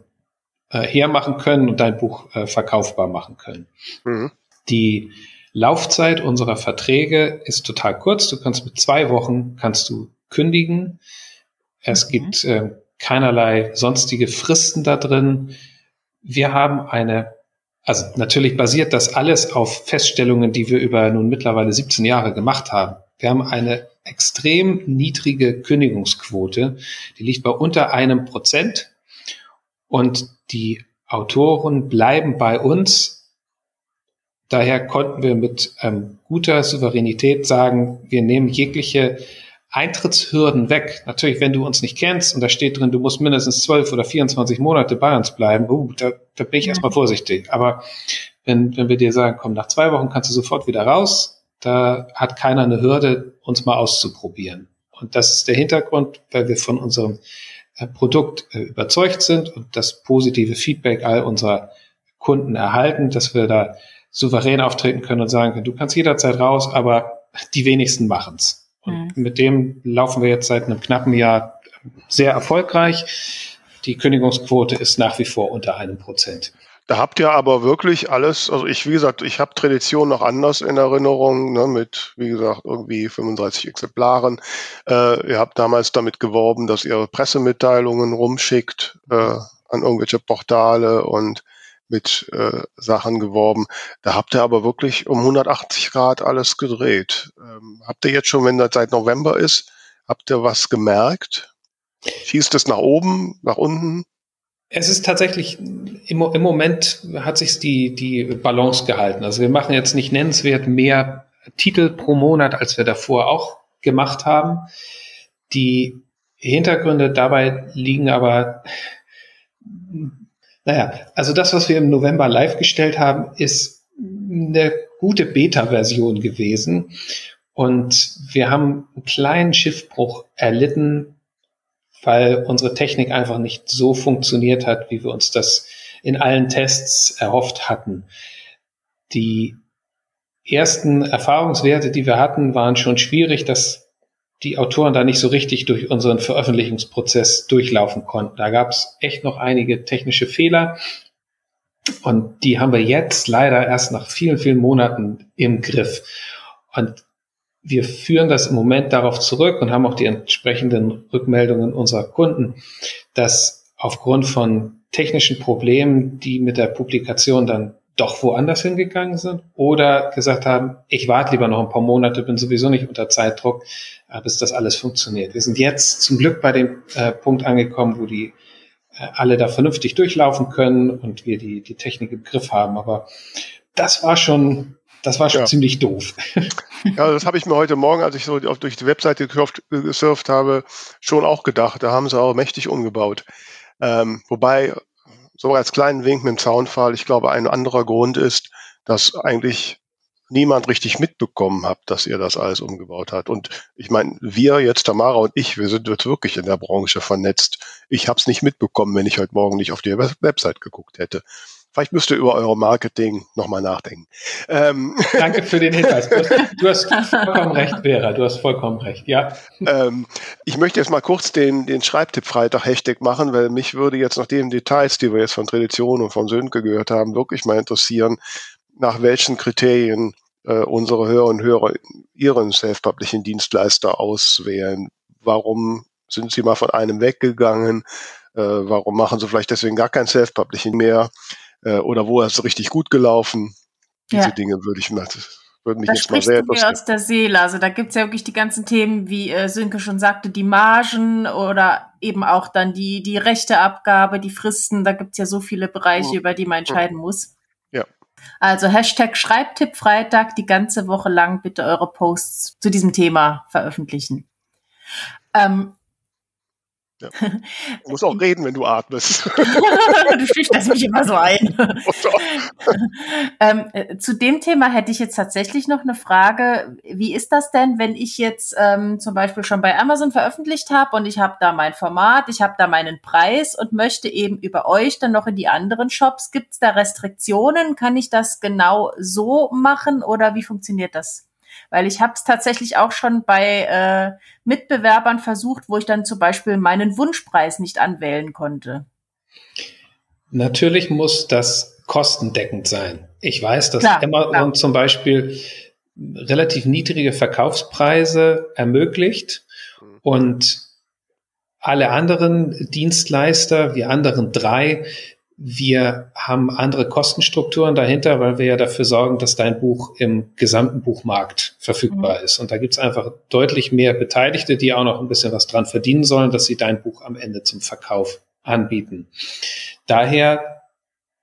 äh, hermachen können und dein Buch äh, verkaufbar machen können. Mhm. Die Laufzeit unserer Verträge ist total kurz. Du kannst mit zwei Wochen kannst du kündigen. Es mhm. gibt äh, keinerlei sonstige Fristen da drin. Wir haben eine, also natürlich basiert das alles auf Feststellungen, die wir über nun mittlerweile 17 Jahre gemacht haben. Wir haben eine extrem niedrige Kündigungsquote. Die liegt bei unter einem Prozent. Und die Autoren bleiben bei uns Daher konnten wir mit ähm, guter Souveränität sagen, wir nehmen jegliche Eintrittshürden weg. Natürlich, wenn du uns nicht kennst und da steht drin, du musst mindestens zwölf oder 24 Monate bei uns bleiben, uh, da, da bin ich erstmal vorsichtig. Aber wenn, wenn wir dir sagen, komm, nach zwei Wochen kannst du sofort wieder raus, da hat keiner eine Hürde, uns mal auszuprobieren. Und das ist der Hintergrund, weil wir von unserem äh, Produkt äh, überzeugt sind und das positive Feedback all unserer Kunden erhalten, dass wir da souverän auftreten können und sagen können, du kannst jederzeit raus, aber die wenigsten machen's. Und mhm. mit dem laufen wir jetzt seit einem knappen Jahr sehr erfolgreich. Die Kündigungsquote ist nach wie vor unter einem Prozent. Da habt ihr aber wirklich alles, also ich, wie gesagt, ich habe Tradition noch anders in Erinnerung, ne, mit, wie gesagt, irgendwie 35 Exemplaren. Äh, ihr habt damals damit geworben, dass ihr Pressemitteilungen rumschickt äh, an irgendwelche Portale und mit äh, Sachen geworben. Da habt ihr aber wirklich um 180 Grad alles gedreht. Ähm, habt ihr jetzt schon, wenn das seit November ist, habt ihr was gemerkt? Schießt es nach oben, nach unten? Es ist tatsächlich, im, im Moment hat sich die, die Balance gehalten. Also wir machen jetzt nicht nennenswert mehr Titel pro Monat, als wir davor auch gemacht haben. Die Hintergründe dabei liegen aber naja, also das, was wir im November live gestellt haben, ist eine gute Beta-Version gewesen. Und wir haben einen kleinen Schiffbruch erlitten, weil unsere Technik einfach nicht so funktioniert hat, wie wir uns das in allen Tests erhofft hatten. Die ersten Erfahrungswerte, die wir hatten, waren schon schwierig. Das die Autoren da nicht so richtig durch unseren Veröffentlichungsprozess durchlaufen konnten. Da gab es echt noch einige technische Fehler und die haben wir jetzt leider erst nach vielen, vielen Monaten im Griff. Und wir führen das im Moment darauf zurück und haben auch die entsprechenden Rückmeldungen unserer Kunden, dass aufgrund von technischen Problemen, die mit der Publikation dann doch woanders hingegangen sind oder gesagt haben, ich warte lieber noch ein paar Monate, bin sowieso nicht unter Zeitdruck, bis das alles funktioniert. Wir sind jetzt zum Glück bei dem äh, Punkt angekommen, wo die äh, alle da vernünftig durchlaufen können und wir die, die Technik im Griff haben. Aber das war schon, das war schon ja. ziemlich doof. Ja, das habe ich mir heute Morgen, als ich so durch die Webseite gesurft habe, schon auch gedacht. Da haben sie auch mächtig umgebaut. Ähm, wobei so als kleinen Wink mit dem Zaunfall. Ich glaube, ein anderer Grund ist, dass eigentlich niemand richtig mitbekommen hat, dass ihr das alles umgebaut hat. Und ich meine, wir jetzt, Tamara und ich, wir sind jetzt wirklich in der Branche vernetzt. Ich habe es nicht mitbekommen, wenn ich heute Morgen nicht auf die Website geguckt hätte. Vielleicht müsst ihr über eure Marketing nochmal nachdenken. Ähm. Danke für den Hinweis. Du hast, du hast, vollkommen recht, Vera. Du hast vollkommen recht, ja. Ähm, ich möchte jetzt mal kurz den, den Schreibtipp-Freitag-Hashtag machen, weil mich würde jetzt nach den Details, die wir jetzt von Tradition und von Sönke gehört haben, wirklich mal interessieren, nach welchen Kriterien äh, unsere Hörer und Hörer ihren self-publishing Dienstleister auswählen. Warum sind sie mal von einem weggegangen? Äh, warum machen sie vielleicht deswegen gar kein Self-Publishing mehr? Äh, oder wo ist es richtig gut gelaufen? Diese ja. Dinge würde ich mal, würde mich da jetzt mal sehr du mir aus der Seele. Also da gibt's ja wirklich die ganzen Themen, wie äh, Sönke schon sagte, die Margen oder eben auch dann die, die Rechteabgabe, die Fristen. Da gibt's ja so viele Bereiche, mhm. über die man entscheiden muss. Also Hashtag Schreibtipp Freitag die ganze Woche lang bitte eure Posts zu diesem Thema veröffentlichen. Ähm, ja. Du musst auch reden, wenn du atmest. du schüchterst mich immer so ein. ähm, äh, zu dem Thema hätte ich jetzt tatsächlich noch eine Frage. Wie ist das denn, wenn ich jetzt ähm, zum Beispiel schon bei Amazon veröffentlicht habe und ich habe da mein Format, ich habe da meinen Preis und möchte eben über euch dann noch in die anderen Shops? Gibt es da Restriktionen? Kann ich das genau so machen oder wie funktioniert das? Weil ich habe es tatsächlich auch schon bei äh, Mitbewerbern versucht, wo ich dann zum Beispiel meinen Wunschpreis nicht anwählen konnte. Natürlich muss das kostendeckend sein. Ich weiß, dass klar, Amazon klar. zum Beispiel relativ niedrige Verkaufspreise ermöglicht und alle anderen Dienstleister, wir anderen drei, wir haben andere Kostenstrukturen dahinter, weil wir ja dafür sorgen, dass dein Buch im gesamten Buchmarkt verfügbar mhm. ist. Und da gibt's einfach deutlich mehr Beteiligte, die auch noch ein bisschen was dran verdienen sollen, dass sie dein Buch am Ende zum Verkauf anbieten. Daher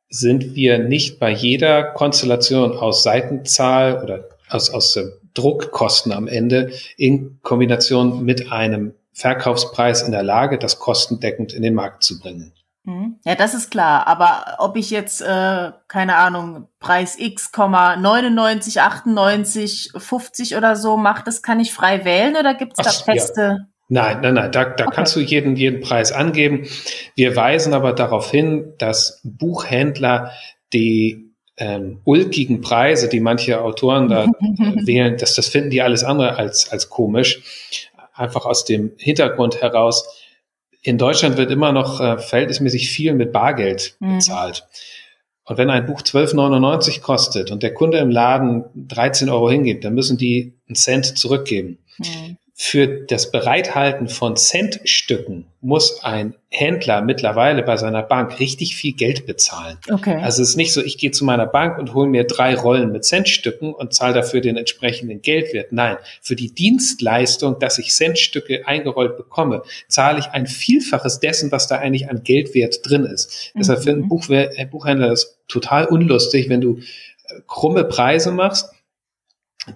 sind wir nicht bei jeder Konstellation aus Seitenzahl oder aus, aus Druckkosten am Ende in Kombination mit einem Verkaufspreis in der Lage, das kostendeckend in den Markt zu bringen. Mhm. Ja, das ist klar. Aber ob ich jetzt, äh, keine Ahnung, Preis X, 99, 98, 50 oder so mache, das kann ich frei wählen oder gibt es da feste? Ja. Nein, nein, nein, da, da okay. kannst du jeden, jeden Preis angeben. Wir weisen aber darauf hin, dass Buchhändler die ähm, ulkigen Preise, die manche Autoren da wählen, dass das finden die alles andere als, als komisch. Einfach aus dem Hintergrund heraus, in Deutschland wird immer noch äh, verhältnismäßig viel mit Bargeld mhm. bezahlt. Und wenn ein Buch 12,99 kostet und der Kunde im Laden 13 Euro hingibt, dann müssen die einen Cent zurückgeben. Mhm für das Bereithalten von Centstücken muss ein Händler mittlerweile bei seiner Bank richtig viel Geld bezahlen. Okay. Also es ist nicht so, ich gehe zu meiner Bank und hole mir drei Rollen mit Centstücken und zahle dafür den entsprechenden Geldwert. Nein, für die Dienstleistung, dass ich Centstücke eingerollt bekomme, zahle ich ein Vielfaches dessen, was da eigentlich an Geldwert drin ist. Mhm. Deshalb finden Buch, Buchhändler das total unlustig, wenn du äh, krumme Preise machst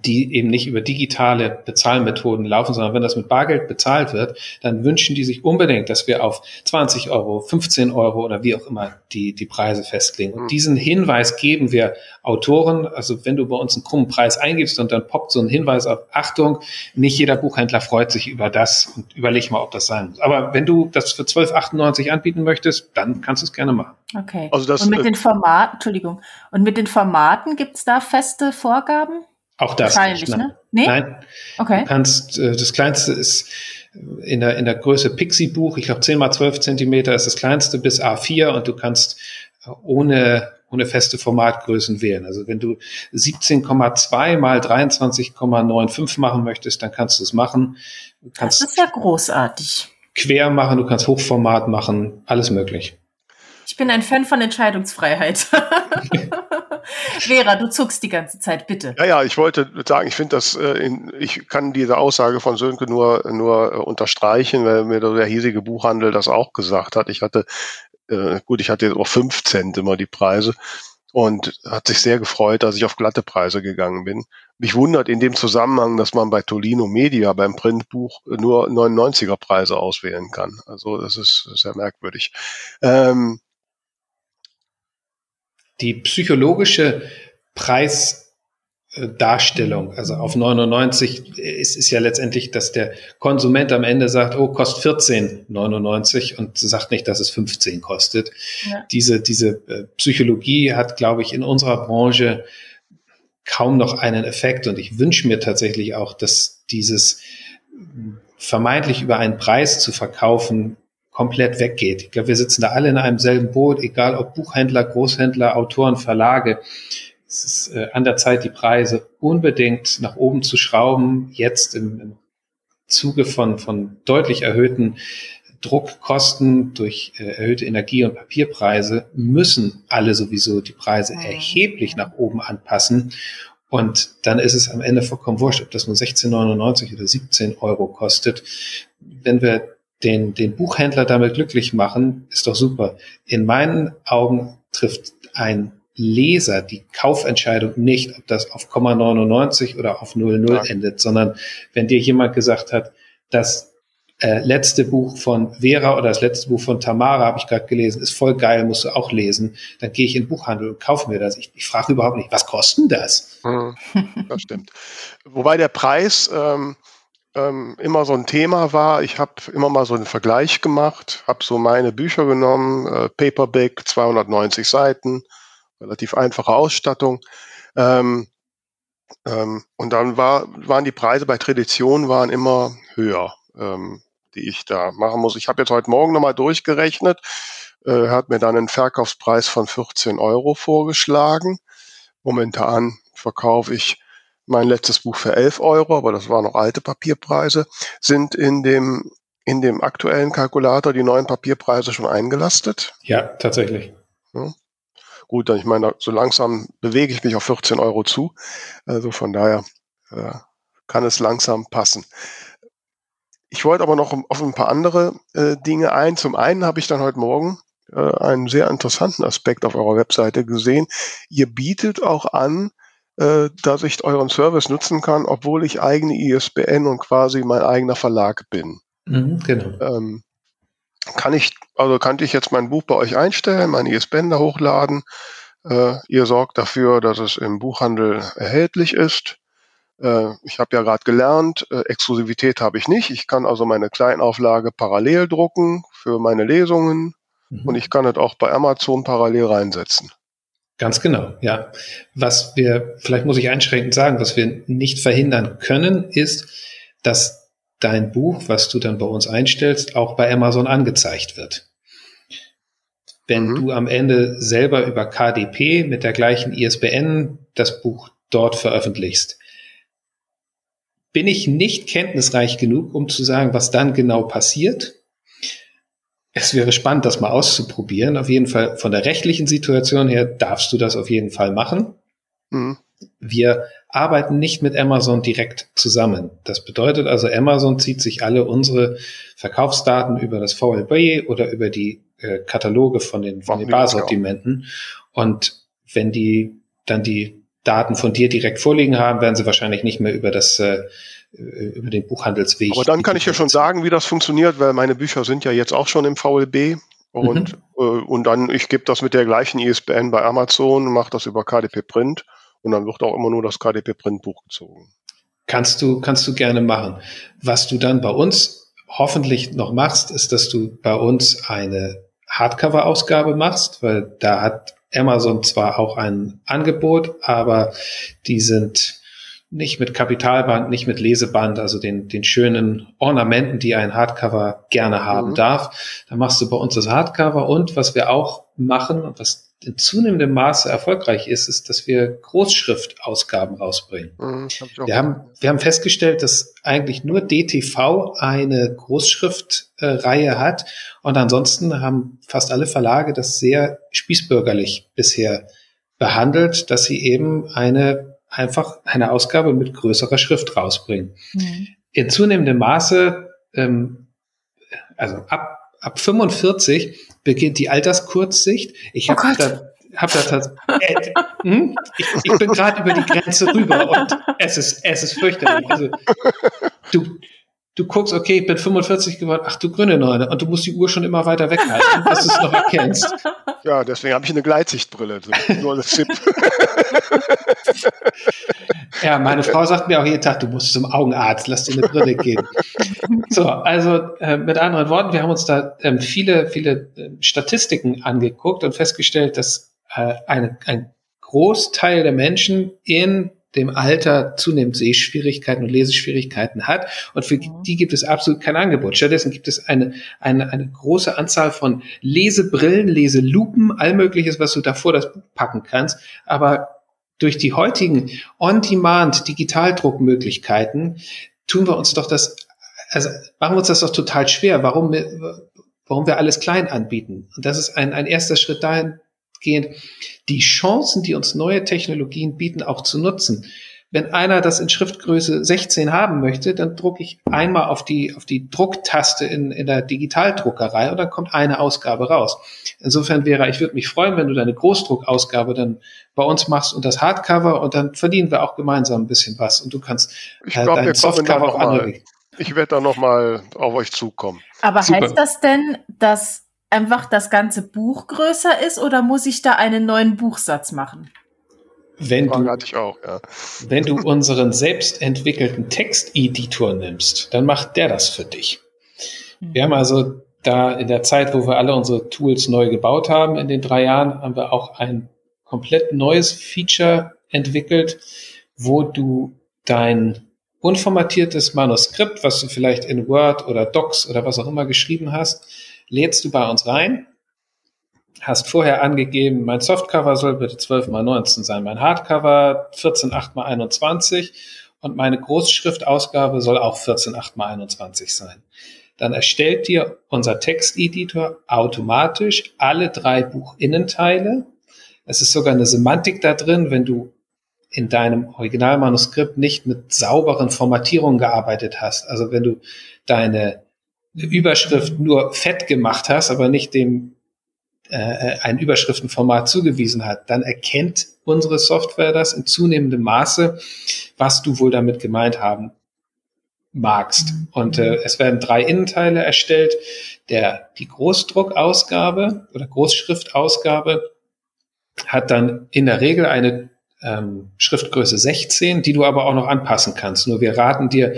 die eben nicht über digitale Bezahlmethoden laufen, sondern wenn das mit Bargeld bezahlt wird, dann wünschen die sich unbedingt, dass wir auf 20 Euro, 15 Euro oder wie auch immer die, die Preise festlegen. Und hm. diesen Hinweis geben wir Autoren. Also wenn du bei uns einen krummen Preis eingibst und dann poppt so ein Hinweis auf Achtung, nicht jeder Buchhändler freut sich über das und überleg mal, ob das sein muss. Aber wenn du das für 12,98 anbieten möchtest, dann kannst du es gerne machen. Okay. Also das, und mit äh, den Formaten, Entschuldigung, und mit den Formaten gibt es da feste Vorgaben? Auch das nicht. Nein. Ne? Nee? Nein. Okay. Du kannst, äh, das kleinste ist in der, in der Größe Pixie-Buch, ich glaube 10 mal 12 Zentimeter ist das kleinste bis A4 und du kannst äh, ohne, ohne feste Formatgrößen wählen. Also wenn du 17,2 mal 23,95 machen möchtest, dann kannst du es machen. Du kannst das ist ja großartig. Quer machen, du kannst Hochformat machen, alles möglich. Ich bin ein Fan von Entscheidungsfreiheit. Vera, du zuckst die ganze Zeit, bitte. Ja, ja, ich wollte sagen, ich finde das, äh, ich kann diese Aussage von Sönke nur, nur äh, unterstreichen, weil mir der hiesige Buchhandel das auch gesagt hat. Ich hatte, äh, gut, ich hatte jetzt auch fünf Cent immer die Preise und hat sich sehr gefreut, dass ich auf glatte Preise gegangen bin. Mich wundert in dem Zusammenhang, dass man bei Tolino Media beim Printbuch nur 99er Preise auswählen kann. Also das ist sehr merkwürdig. Ähm, die psychologische Preisdarstellung, also auf 99, ist, ist ja letztendlich, dass der Konsument am Ende sagt, oh, kostet 14,99 und sagt nicht, dass es 15 kostet. Ja. Diese, diese äh, Psychologie hat, glaube ich, in unserer Branche kaum noch einen Effekt und ich wünsche mir tatsächlich auch, dass dieses vermeintlich über einen Preis zu verkaufen komplett weggeht. Ich glaube, wir sitzen da alle in einem selben Boot, egal ob Buchhändler, Großhändler, Autoren, Verlage. Es ist äh, an der Zeit, die Preise unbedingt nach oben zu schrauben. Jetzt im, im Zuge von, von deutlich erhöhten Druckkosten durch äh, erhöhte Energie- und Papierpreise müssen alle sowieso die Preise erheblich nach oben anpassen. Und dann ist es am Ende vollkommen wurscht, ob das nur 16,99 oder 17 Euro kostet. Wenn wir den, den Buchhändler damit glücklich machen, ist doch super. In meinen Augen trifft ein Leser die Kaufentscheidung nicht, ob das auf 0,99 oder auf 00 ja. endet, sondern wenn dir jemand gesagt hat, das äh, letzte Buch von Vera oder das letzte Buch von Tamara habe ich gerade gelesen, ist voll geil, musst du auch lesen, dann gehe ich in den Buchhandel und kaufe mir das. Ich, ich frage überhaupt nicht, was kostet das? Hm, das stimmt. Wobei der Preis ähm, ähm, immer so ein Thema war. Ich habe immer mal so einen Vergleich gemacht, habe so meine Bücher genommen, äh, Paperback, 290 Seiten, relativ einfache Ausstattung. Ähm, ähm, und dann war, waren die Preise bei Tradition waren immer höher, ähm, die ich da machen muss. Ich habe jetzt heute Morgen nochmal durchgerechnet, äh, hat mir dann einen Verkaufspreis von 14 Euro vorgeschlagen. Momentan verkaufe ich mein letztes Buch für 11 Euro, aber das waren noch alte Papierpreise, sind in dem, in dem aktuellen Kalkulator die neuen Papierpreise schon eingelastet. Ja, tatsächlich. Ja. Gut, dann ich meine, so langsam bewege ich mich auf 14 Euro zu. Also von daher äh, kann es langsam passen. Ich wollte aber noch auf ein paar andere äh, Dinge ein. Zum einen habe ich dann heute Morgen äh, einen sehr interessanten Aspekt auf eurer Webseite gesehen. Ihr bietet auch an, äh, dass ich euren Service nutzen kann, obwohl ich eigene ISBN und quasi mein eigener Verlag bin. Mhm, genau. Ähm, kann ich, also kann ich jetzt mein Buch bei euch einstellen, meine ISBN da hochladen. Äh, ihr sorgt dafür, dass es im Buchhandel erhältlich ist. Äh, ich habe ja gerade gelernt, äh, Exklusivität habe ich nicht. Ich kann also meine Kleinauflage parallel drucken für meine Lesungen mhm. und ich kann es auch bei Amazon parallel reinsetzen. Ganz genau, ja. Was wir, vielleicht muss ich einschränkend sagen, was wir nicht verhindern können, ist, dass dein Buch, was du dann bei uns einstellst, auch bei Amazon angezeigt wird. Wenn mhm. du am Ende selber über KDP mit der gleichen ISBN das Buch dort veröffentlichst, bin ich nicht kenntnisreich genug, um zu sagen, was dann genau passiert es wäre spannend, das mal auszuprobieren. Auf jeden Fall von der rechtlichen Situation her darfst du das auf jeden Fall machen. Mhm. Wir arbeiten nicht mit Amazon direkt zusammen. Das bedeutet also, Amazon zieht sich alle unsere Verkaufsdaten über das VLB oder über die äh, Kataloge von den, von den Barsortimenten. Und wenn die dann die Daten von dir direkt vorliegen haben, werden sie wahrscheinlich nicht mehr über das äh, über den Buchhandelsweg. Aber dann kann ich ja schon sagen, wie das funktioniert, weil meine Bücher sind ja jetzt auch schon im VLB und, mhm. äh, und dann, ich gebe das mit der gleichen ISBN bei Amazon, mache das über KDP Print und dann wird auch immer nur das KDP Print Buch gezogen. Kannst du, kannst du gerne machen. Was du dann bei uns hoffentlich noch machst, ist, dass du bei uns eine Hardcover-Ausgabe machst, weil da hat Amazon zwar auch ein Angebot, aber die sind nicht mit Kapitalband, nicht mit Leseband, also den, den schönen Ornamenten, die ein Hardcover gerne haben mhm. darf. Dann machst du bei uns das Hardcover und was wir auch machen und was in zunehmendem Maße erfolgreich ist, ist, dass wir Großschriftausgaben rausbringen. Mhm, hab wir, haben, wir haben festgestellt, dass eigentlich nur DTV eine Großschriftreihe äh, hat und ansonsten haben fast alle Verlage das sehr spießbürgerlich bisher behandelt, dass sie eben eine einfach eine Ausgabe mit größerer Schrift rausbringen. Mhm. In zunehmendem Maße, ähm, also ab, ab 45 beginnt die Alterskurzsicht. Ich habe oh da, hab da äh, hm? ich, ich bin gerade über die Grenze rüber und es ist, es ist fürchterlich. Also, du, du guckst, okay, ich bin 45 geworden, ach du grüne Neune, und du musst die Uhr schon immer weiter weghalten, dass du es noch erkennst. Ja, deswegen habe ich eine Gleitsichtbrille, nur das Chip. ja, meine Frau sagt mir auch jeden Tag, du musst zum Augenarzt, lass dir eine Brille geben. So, also äh, mit anderen Worten, wir haben uns da ähm, viele, viele äh, Statistiken angeguckt und festgestellt, dass äh, eine, ein Großteil der Menschen in dem Alter zunehmend Sehschwierigkeiten und Leseschwierigkeiten hat. Und für mhm. die gibt es absolut kein Angebot. Stattdessen gibt es eine, eine, eine große Anzahl von Lesebrillen, Leselupen, all mögliches, was du davor das Buch packen kannst. Aber durch die heutigen On-Demand Digitaldruckmöglichkeiten tun wir uns doch das, also machen wir uns das doch total schwer. Warum, warum wir alles klein anbieten? Und das ist ein, ein erster Schritt dahin, gehend die Chancen, die uns neue Technologien bieten, auch zu nutzen. Wenn einer das in Schriftgröße 16 haben möchte, dann drucke ich einmal auf die, auf die Drucktaste in, in der Digitaldruckerei und dann kommt eine Ausgabe raus. Insofern wäre, ich würde mich freuen, wenn du deine Großdruckausgabe dann bei uns machst und das Hardcover und dann verdienen wir auch gemeinsam ein bisschen was und du kannst ich glaub, dein Softcover auch anregen. Ich werde da nochmal auf euch zukommen. Aber Super. heißt das denn, dass einfach das ganze Buch größer ist oder muss ich da einen neuen Buchsatz machen? Wenn du, auch, ja. wenn du unseren selbst entwickelten Texteditor nimmst, dann macht der das für dich. Wir haben also da in der Zeit, wo wir alle unsere Tools neu gebaut haben, in den drei Jahren, haben wir auch ein komplett neues Feature entwickelt, wo du dein unformatiertes Manuskript, was du vielleicht in Word oder Docs oder was auch immer geschrieben hast, lädst du bei uns rein, hast vorher angegeben, mein Softcover soll bitte 12 mal 19 sein, mein Hardcover 14 8 mal 21 und meine Großschriftausgabe soll auch 14 8 mal 21 sein. Dann erstellt dir unser Texteditor automatisch alle drei Buchinnenteile. Es ist sogar eine Semantik da drin, wenn du in deinem Originalmanuskript nicht mit sauberen Formatierungen gearbeitet hast. Also wenn du deine Überschrift nur fett gemacht hast, aber nicht dem äh, ein Überschriftenformat zugewiesen hat, dann erkennt unsere Software das in zunehmendem Maße, was du wohl damit gemeint haben magst. Und äh, es werden drei Innenteile erstellt. Der, die Großdruckausgabe oder Großschriftausgabe hat dann in der Regel eine ähm, Schriftgröße 16, die du aber auch noch anpassen kannst. Nur wir raten dir,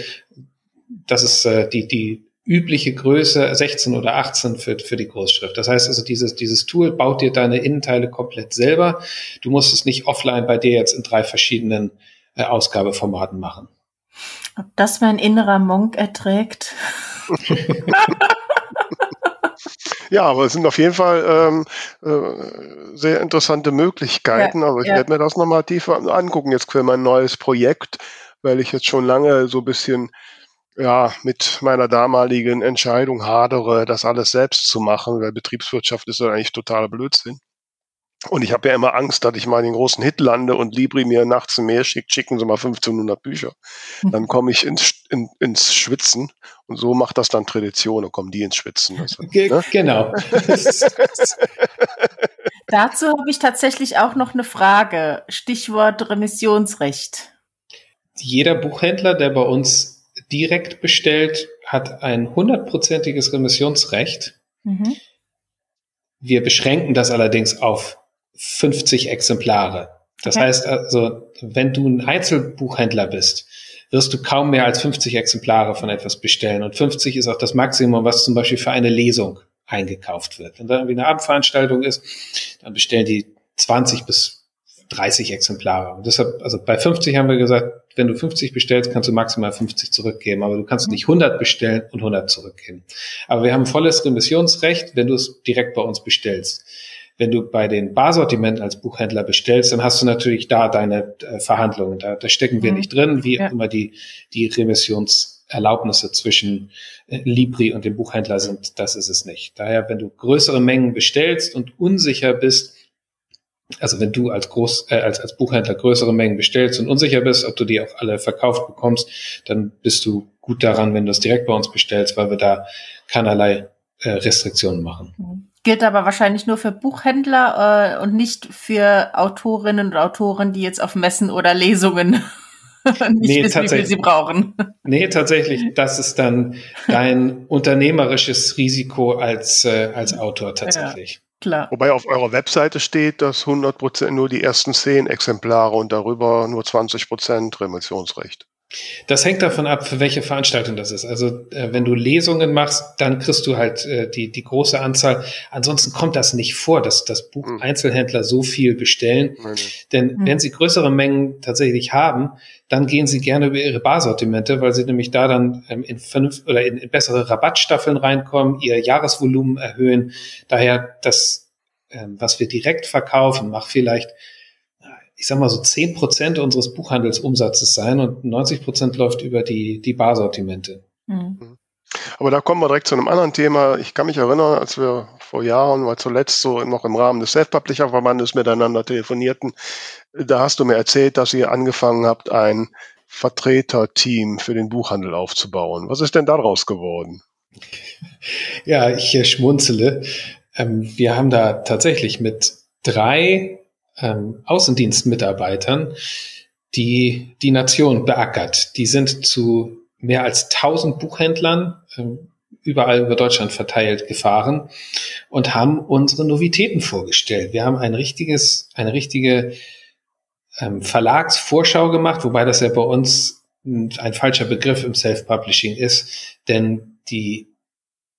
das ist äh, die, die übliche Größe 16 oder 18 für, für die Großschrift. Das heißt also, dieses, dieses Tool baut dir deine Innenteile komplett selber. Du musst es nicht offline bei dir jetzt in drei verschiedenen äh, Ausgabeformaten machen. Ob das mein innerer Monk erträgt? ja, aber es sind auf jeden Fall ähm, äh, sehr interessante Möglichkeiten. Ja, aber ich ja. werde mir das nochmal tiefer angucken jetzt für mein neues Projekt, weil ich jetzt schon lange so ein bisschen ja, mit meiner damaligen Entscheidung hadere, das alles selbst zu machen, weil Betriebswirtschaft ist ja eigentlich totaler Blödsinn. Und ich habe ja immer Angst, dass ich mal den großen Hit lande und Libri mir nachts ein Mail schickt, schicken Sie mal 1500 Bücher. Hm. Dann komme ich ins, in, ins Schwitzen und so macht das dann Tradition und kommen die ins Schwitzen. Also, ne? Genau. Dazu habe ich tatsächlich auch noch eine Frage. Stichwort Remissionsrecht. Jeder Buchhändler, der bei uns direkt bestellt, hat ein hundertprozentiges Remissionsrecht. Mhm. Wir beschränken das allerdings auf 50 Exemplare. Das okay. heißt also, wenn du ein Einzelbuchhändler bist, wirst du kaum mehr als 50 Exemplare von etwas bestellen. Und 50 ist auch das Maximum, was zum Beispiel für eine Lesung eingekauft wird. Wenn da irgendwie eine Abendveranstaltung ist, dann bestellen die 20 bis 30 Exemplare. Und deshalb, also bei 50 haben wir gesagt, wenn du 50 bestellst, kannst du maximal 50 zurückgeben, aber du kannst nicht 100 bestellen und 100 zurückgeben. Aber wir haben volles Remissionsrecht, wenn du es direkt bei uns bestellst. Wenn du bei den Barsortimenten als Buchhändler bestellst, dann hast du natürlich da deine äh, Verhandlungen. Da, da stecken wir mhm. nicht drin, wie ja. immer die, die Remissionserlaubnisse zwischen äh, Libri und dem Buchhändler sind. Das ist es nicht. Daher, wenn du größere Mengen bestellst und unsicher bist, also wenn du als Groß, äh, als, als Buchhändler größere Mengen bestellst und unsicher bist, ob du die auch alle verkauft bekommst, dann bist du gut daran, wenn du es direkt bei uns bestellst, weil wir da keinerlei äh, Restriktionen machen. Mhm. Gilt aber wahrscheinlich nur für Buchhändler äh, und nicht für Autorinnen und Autoren, die jetzt auf Messen oder Lesungen Nicht Nee, wissen, wie viel sie brauchen. Nee, tatsächlich, das ist dann dein unternehmerisches Risiko als, äh, als Autor tatsächlich. Klar. Wobei auf eurer Webseite steht, dass 100% nur die ersten 10 Exemplare und darüber nur 20% Remissionsrecht. Das hängt davon ab, für welche Veranstaltung das ist. Also äh, wenn du Lesungen machst, dann kriegst du halt äh, die, die große Anzahl. Ansonsten kommt das nicht vor, dass das Buch Hm. Einzelhändler so viel bestellen. Nee. Denn Hm. wenn sie größere Mengen tatsächlich haben, dann gehen sie gerne über ihre Barsortimente, weil sie nämlich da dann ähm, in, vernünft oder in, in bessere Rabattstaffeln reinkommen, ihr Jahresvolumen erhöhen. Daher das, ähm, was wir direkt verkaufen, macht vielleicht, äh, ich sag mal so 10 Prozent unseres Buchhandelsumsatzes sein und 90 Prozent läuft über die, die Barsortimente. Mhm. Aber da kommen wir direkt zu einem anderen Thema. Ich kann mich erinnern, als wir vor Jahren, mal zuletzt so noch im Rahmen des Self-Publisher-Verbandes miteinander telefonierten, da hast du mir erzählt, dass ihr angefangen habt, ein Vertreterteam für den Buchhandel aufzubauen. Was ist denn daraus geworden? Ja, ich äh, schmunzele. Ähm, wir haben da tatsächlich mit drei ähm, Außendienstmitarbeitern die die Nation beackert. Die sind zu mehr als 1000 Buchhändlern ähm, überall über Deutschland verteilt gefahren und haben unsere Novitäten vorgestellt. Wir haben ein richtiges, eine richtige ähm, Verlagsvorschau gemacht, wobei das ja bei uns ein falscher Begriff im Self-Publishing ist, denn die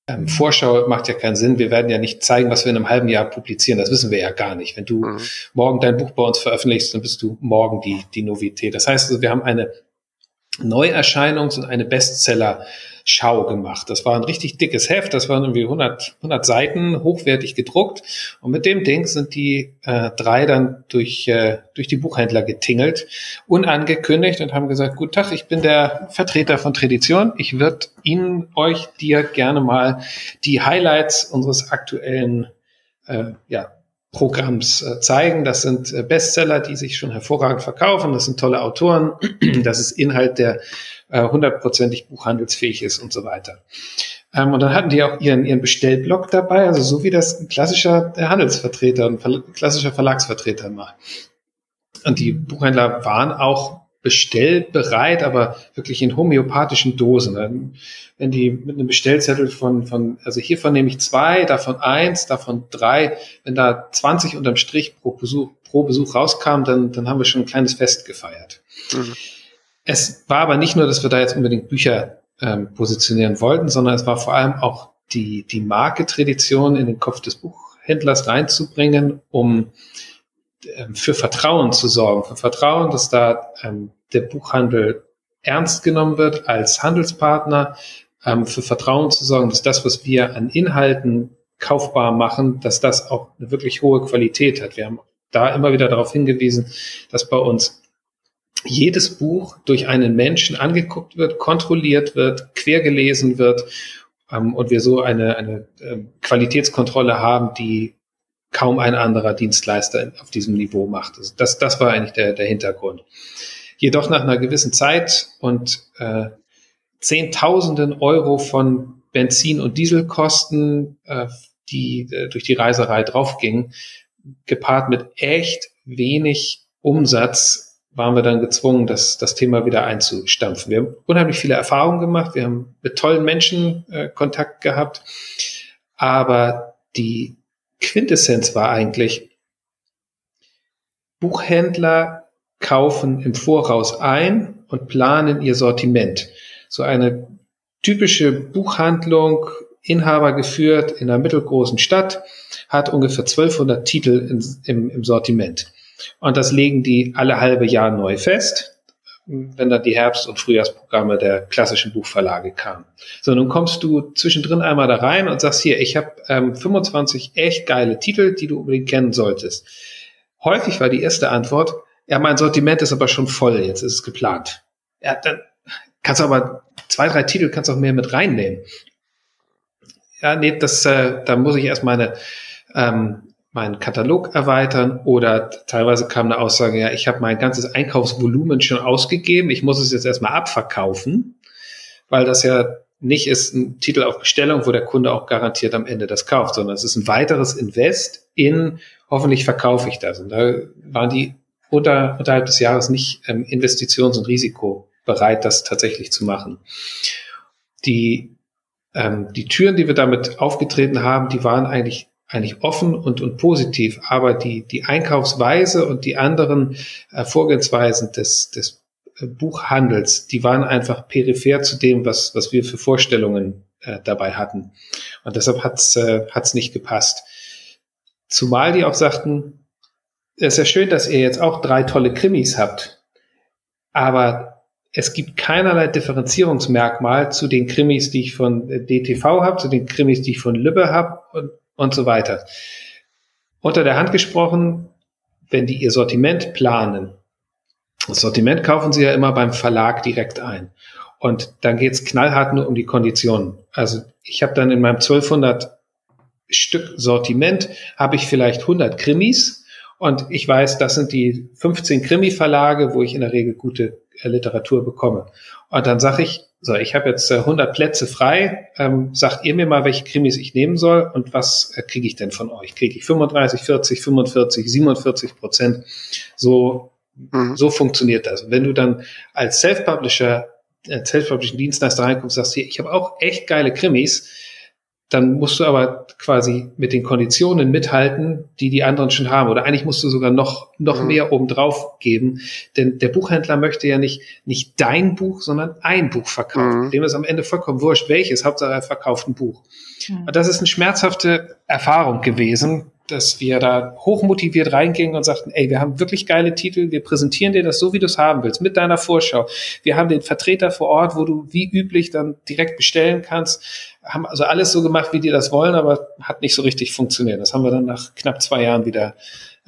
ähm, Vorschau macht ja keinen Sinn. Wir werden ja nicht zeigen, was wir in einem halben Jahr publizieren. Das wissen wir ja gar nicht. Wenn du Mhm. morgen dein Buch bei uns veröffentlichst, dann bist du morgen die, die Novität. Das heißt, also, wir haben eine Neuerscheinungs- und eine Bestseller-Schau gemacht. Das war ein richtig dickes Heft, das waren irgendwie 100, 100 Seiten, hochwertig gedruckt. Und mit dem Ding sind die äh, drei dann durch, äh, durch die Buchhändler getingelt, unangekündigt und haben gesagt, guten Tag, ich bin der Vertreter von Tradition. Ich würde Ihnen, euch, dir gerne mal die Highlights unseres aktuellen äh, ja, Programms äh, zeigen. Das sind äh, Bestseller, die sich schon hervorragend verkaufen. Das sind tolle Autoren. Das ist Inhalt, der äh, hundertprozentig buchhandelsfähig ist und so weiter. Ähm, und dann hatten die auch ihren, ihren Bestellblock dabei, also so wie das ein klassischer Handelsvertreter, ein klassischer Verlagsvertreter macht. Und die Buchhändler waren auch bestellbereit, aber wirklich in homöopathischen Dosen. Wenn die mit einem Bestellzettel von, von, also hiervon nehme ich zwei, davon eins, davon drei, wenn da 20 unterm Strich pro Besuch, pro Besuch rauskam, dann, dann haben wir schon ein kleines Fest gefeiert. Mhm. Es war aber nicht nur, dass wir da jetzt unbedingt Bücher ähm, positionieren wollten, sondern es war vor allem auch die, die Marketradition in den Kopf des Buchhändlers reinzubringen, um für Vertrauen zu sorgen. Für Vertrauen, dass da ähm, der Buchhandel ernst genommen wird als Handelspartner, ähm, für Vertrauen zu sorgen, dass das, was wir an Inhalten kaufbar machen, dass das auch eine wirklich hohe Qualität hat. Wir haben da immer wieder darauf hingewiesen, dass bei uns jedes Buch durch einen Menschen angeguckt wird, kontrolliert wird, quer gelesen wird ähm, und wir so eine, eine ähm, Qualitätskontrolle haben, die kaum ein anderer Dienstleister auf diesem Niveau macht. Also das, das war eigentlich der, der Hintergrund. Jedoch nach einer gewissen Zeit und äh, Zehntausenden Euro von Benzin- und Dieselkosten, äh, die äh, durch die Reiserei draufgingen, gepaart mit echt wenig Umsatz, waren wir dann gezwungen, das, das Thema wieder einzustampfen. Wir haben unheimlich viele Erfahrungen gemacht, wir haben mit tollen Menschen äh, Kontakt gehabt, aber die Quintessenz war eigentlich, Buchhändler kaufen im Voraus ein und planen ihr Sortiment. So eine typische Buchhandlung, Inhaber geführt in einer mittelgroßen Stadt, hat ungefähr 1200 Titel in, im, im Sortiment. Und das legen die alle halbe Jahr neu fest, wenn dann die Herbst- und Frühjahrsprogramme der klassischen Buchverlage kamen. So, nun kommst du zwischendrin einmal da rein und sagst hier, ich habe ähm, 25 echt geile Titel, die du unbedingt kennen solltest. Häufig war die erste Antwort, ja, mein Sortiment ist aber schon voll, jetzt ist es geplant. Ja, dann kannst du aber zwei, drei Titel kannst du auch mehr mit reinnehmen. Ja, nee, das, äh, da muss ich erst meine, ähm, meinen Katalog erweitern oder teilweise kam eine Aussage, ja, ich habe mein ganzes Einkaufsvolumen schon ausgegeben, ich muss es jetzt erstmal abverkaufen, weil das ja nicht ist ein Titel auf Bestellung, wo der Kunde auch garantiert am Ende das kauft, sondern es ist ein weiteres Invest in, hoffentlich verkaufe ich das. Und da waren die unter, unterhalb des Jahres nicht ähm, investitions- und risikobereit, das tatsächlich zu machen. Die, ähm, die Türen, die wir damit aufgetreten haben, die waren eigentlich eigentlich offen und, und positiv, aber die, die Einkaufsweise und die anderen äh, Vorgehensweisen des, des äh, Buchhandels, die waren einfach peripher zu dem, was, was wir für Vorstellungen äh, dabei hatten. Und deshalb hat's äh, hat's nicht gepasst. Zumal die auch sagten, es ist ja schön, dass ihr jetzt auch drei tolle Krimis habt, aber es gibt keinerlei Differenzierungsmerkmal zu den Krimis, die ich von äh, DTV habe, zu den Krimis, die ich von Lübbe habe und, und so weiter. Unter der Hand gesprochen, wenn die ihr Sortiment planen, das Sortiment kaufen sie ja immer beim Verlag direkt ein. Und dann geht's knallhart nur um die Konditionen. Also ich habe dann in meinem 1200 Stück Sortiment, habe ich vielleicht 100 Krimis und ich weiß, das sind die 15 Krimi-Verlage, wo ich in der Regel gute äh, Literatur bekomme. Und dann sage ich, so, ich habe jetzt 100 äh, Plätze frei, ähm, sagt ihr mir mal, welche Krimis ich nehmen soll und was äh, kriege ich denn von euch? Kriege ich 35, 40, 45, 47 Prozent? So, mhm. so funktioniert das. wenn du dann als Self-Publisher, äh, Self-Publishing Dienstleister reinkommst, sagst hier, ich habe auch echt geile Krimis, dann musst du aber quasi mit den Konditionen mithalten, die die anderen schon haben. Oder eigentlich musst du sogar noch, noch mhm. mehr obendrauf geben. Denn der Buchhändler möchte ja nicht, nicht dein Buch, sondern ein Buch verkaufen. Mhm. Dem ist am Ende vollkommen wurscht, welches. Hauptsache er verkauft ein Buch. Mhm. Und das ist eine schmerzhafte Erfahrung gewesen, dass wir da hochmotiviert reingingen und sagten, ey, wir haben wirklich geile Titel, wir präsentieren dir das so, wie du es haben willst, mit deiner Vorschau. Wir haben den Vertreter vor Ort, wo du wie üblich dann direkt bestellen kannst. Haben also alles so gemacht, wie die das wollen, aber hat nicht so richtig funktioniert. Das haben wir dann nach knapp zwei Jahren wieder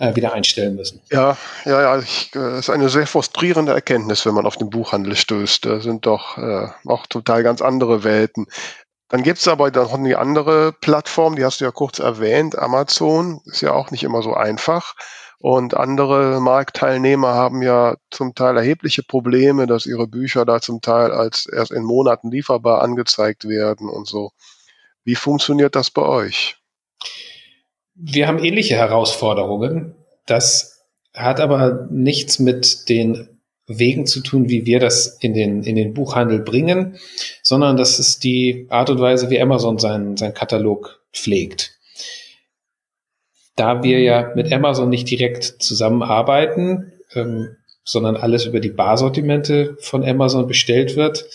äh, wieder einstellen müssen. Ja, ja, ja, ich, äh, ist eine sehr frustrierende Erkenntnis, wenn man auf den Buchhandel stößt. Da sind doch äh, auch total ganz andere Welten. Dann gibt's aber noch eine andere Plattform, die hast du ja kurz erwähnt, Amazon, ist ja auch nicht immer so einfach. Und andere Marktteilnehmer haben ja zum Teil erhebliche Probleme, dass ihre Bücher da zum Teil als erst in Monaten lieferbar angezeigt werden und so. Wie funktioniert das bei euch? Wir haben ähnliche Herausforderungen. Das hat aber nichts mit den Wegen zu tun, wie wir das in den, in den Buchhandel bringen, sondern das ist die Art und Weise, wie Amazon seinen, seinen Katalog pflegt. Da wir ja mit Amazon nicht direkt zusammenarbeiten, ähm, sondern alles über die Barsortimente von Amazon bestellt wird,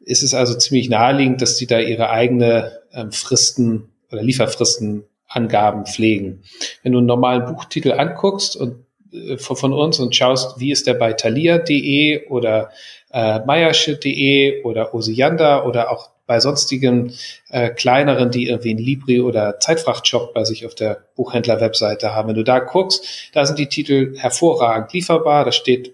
ist es also ziemlich naheliegend, dass die da ihre eigene ähm, Fristen oder Lieferfristenangaben pflegen. Wenn du einen normalen Buchtitel anguckst und äh, von uns und schaust, wie ist der bei thalia.de oder äh, meiersche.de oder Osiander oder auch bei sonstigen äh, kleineren, die irgendwie ein Libri oder Zeitfrachtshop bei sich auf der Buchhändler-Webseite haben. Wenn du da guckst, da sind die Titel hervorragend lieferbar. Da steht,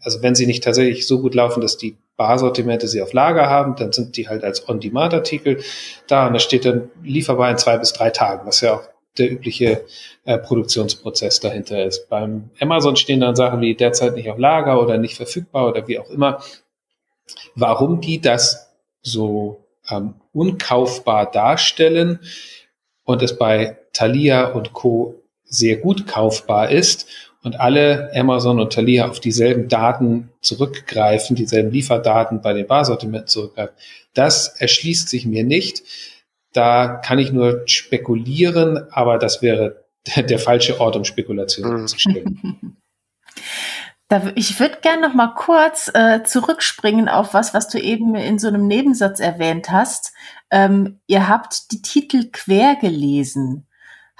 also wenn sie nicht tatsächlich so gut laufen, dass die Barsortimente sie auf Lager haben, dann sind die halt als On-Demand-Artikel da und da steht dann lieferbar in zwei bis drei Tagen, was ja auch der übliche äh, Produktionsprozess dahinter ist. Beim Amazon stehen dann Sachen wie derzeit nicht auf Lager oder nicht verfügbar oder wie auch immer. Warum die das so ähm, unkaufbar darstellen und es bei Thalia und Co. sehr gut kaufbar ist und alle Amazon und Thalia auf dieselben Daten zurückgreifen, dieselben Lieferdaten bei den Barsortimenten zurückgreifen, das erschließt sich mir nicht. Da kann ich nur spekulieren, aber das wäre der falsche Ort, um Spekulationen mhm. zu stellen. Ich würde gerne noch mal kurz äh, zurückspringen auf was, was du eben in so einem Nebensatz erwähnt hast. Ähm, ihr habt die Titel quer gelesen.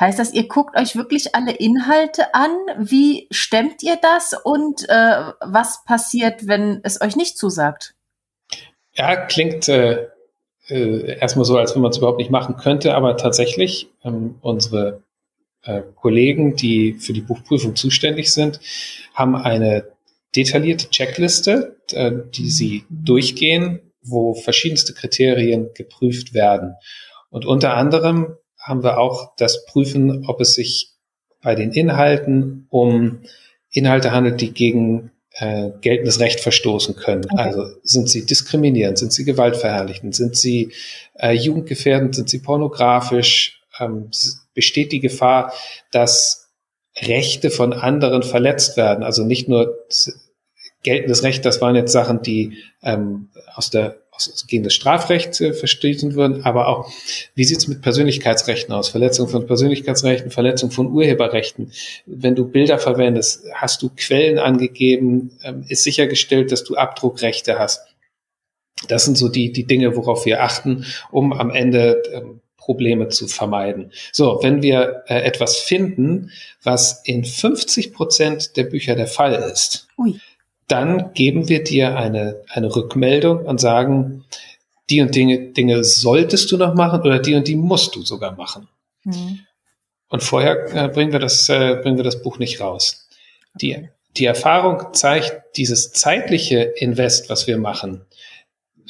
Heißt das, ihr guckt euch wirklich alle Inhalte an? Wie stemmt ihr das? Und äh, was passiert, wenn es euch nicht zusagt? Ja, klingt äh, äh, erstmal so, als wenn man es überhaupt nicht machen könnte, aber tatsächlich ähm, unsere äh, Kollegen, die für die Buchprüfung zuständig sind, haben eine detaillierte Checkliste, äh, die sie durchgehen, wo verschiedenste Kriterien geprüft werden. Und unter anderem haben wir auch das Prüfen, ob es sich bei den Inhalten um Inhalte handelt, die gegen äh, geltendes Recht verstoßen können. Okay. Also sind sie diskriminierend, sind sie gewaltverherrlichend, sind sie äh, jugendgefährdend, sind sie pornografisch, ähm, besteht die Gefahr, dass Rechte von anderen verletzt werden. Also nicht nur geltendes Recht, das waren jetzt Sachen, die ähm, aus der aus, gegen das Strafrecht äh, verstehen würden, aber auch, wie sieht es mit Persönlichkeitsrechten aus? Verletzung von Persönlichkeitsrechten, Verletzung von Urheberrechten. Wenn du Bilder verwendest, hast du Quellen angegeben, ähm, ist sichergestellt, dass du Abdruckrechte hast. Das sind so die, die Dinge, worauf wir achten, um am Ende ähm, Probleme zu vermeiden. So, wenn wir äh, etwas finden, was in 50 Prozent der Bücher der Fall ist, Ui dann geben wir dir eine, eine Rückmeldung und sagen, die und Dinge, Dinge solltest du noch machen oder die und die musst du sogar machen. Mhm. Und vorher äh, bringen, wir das, äh, bringen wir das Buch nicht raus. Die, die Erfahrung zeigt, dieses zeitliche Invest, was wir machen,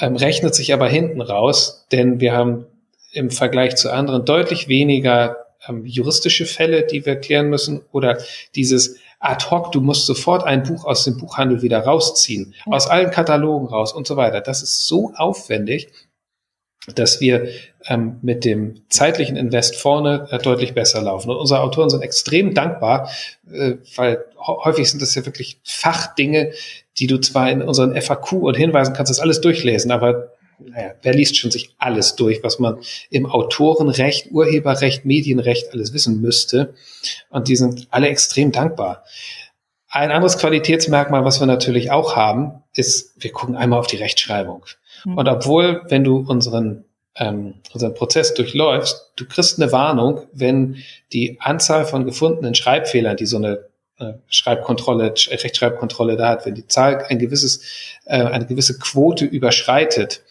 ähm, rechnet sich aber hinten raus, denn wir haben im Vergleich zu anderen deutlich weniger ähm, juristische Fälle, die wir klären müssen oder dieses ad hoc, du musst sofort ein Buch aus dem Buchhandel wieder rausziehen, aus allen Katalogen raus und so weiter. Das ist so aufwendig, dass wir ähm, mit dem zeitlichen Invest vorne äh, deutlich besser laufen. Und unsere Autoren sind extrem dankbar, äh, weil häufig sind das ja wirklich Fachdinge, die du zwar in unseren FAQ und Hinweisen kannst, das alles durchlesen, aber naja, wer liest schon sich alles durch, was man im Autorenrecht, Urheberrecht, Medienrecht alles wissen müsste. Und die sind alle extrem dankbar. Ein anderes Qualitätsmerkmal, was wir natürlich auch haben, ist, wir gucken einmal auf die Rechtschreibung. Mhm. Und obwohl, wenn du unseren, ähm, unseren Prozess durchläufst, du kriegst eine Warnung, wenn die Anzahl von gefundenen Schreibfehlern, die so eine äh, Schreibkontrolle, Rechtschreibkontrolle da hat, wenn die Zahl ein gewisses, äh, eine gewisse Quote überschreitet,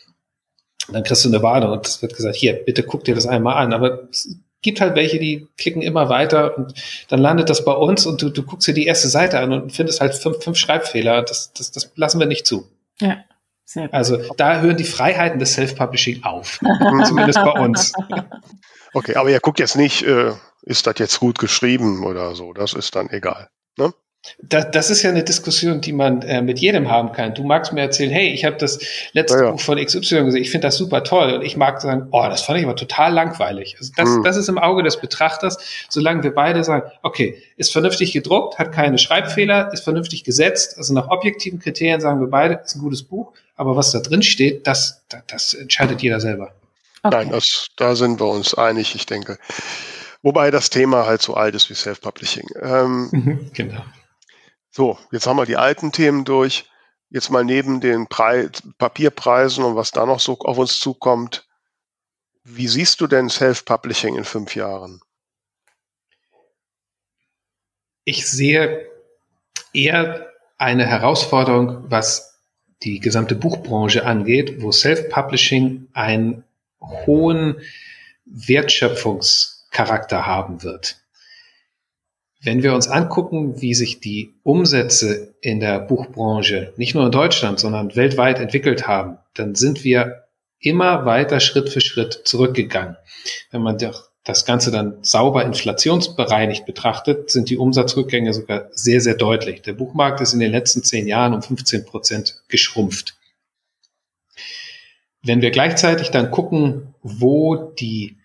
dann kriegst du eine Warnung und es wird gesagt, hier, bitte guck dir das einmal an. Aber es gibt halt welche, die klicken immer weiter und dann landet das bei uns und du, du guckst dir die erste Seite an und findest halt fünf, fünf Schreibfehler. Das, das, das lassen wir nicht zu. Ja. Sehr gut. Also da hören die Freiheiten des Self-Publishing auf. Zumindest bei uns. Okay, aber ihr guckt jetzt nicht, äh, ist das jetzt gut geschrieben oder so. Das ist dann egal. Ne? Das, das ist ja eine Diskussion, die man äh, mit jedem haben kann. Du magst mir erzählen, hey, ich habe das letzte ja, ja. Buch von XY gesehen, ich finde das super toll. Und ich mag sagen, oh, das fand ich aber total langweilig. Also das, mhm. das ist im Auge des Betrachters, solange wir beide sagen, okay, ist vernünftig gedruckt, hat keine Schreibfehler, ist vernünftig gesetzt, also nach objektiven Kriterien sagen wir beide, ist ein gutes Buch, aber was da drin steht, das, das, das entscheidet jeder selber. Okay. Nein, das, da sind wir uns einig, ich denke. Wobei das Thema halt so alt ist wie Self-Publishing. Ähm, genau. So, jetzt haben wir die alten Themen durch. Jetzt mal neben den Pre Papierpreisen und was da noch so auf uns zukommt. Wie siehst du denn Self-Publishing in fünf Jahren? Ich sehe eher eine Herausforderung, was die gesamte Buchbranche angeht, wo Self-Publishing einen hohen Wertschöpfungscharakter haben wird. Wenn wir uns angucken, wie sich die Umsätze in der Buchbranche nicht nur in Deutschland, sondern weltweit entwickelt haben, dann sind wir immer weiter Schritt für Schritt zurückgegangen. Wenn man das Ganze dann sauber inflationsbereinigt betrachtet, sind die Umsatzrückgänge sogar sehr, sehr deutlich. Der Buchmarkt ist in den letzten zehn Jahren um 15 Prozent geschrumpft. Wenn wir gleichzeitig dann gucken, wo die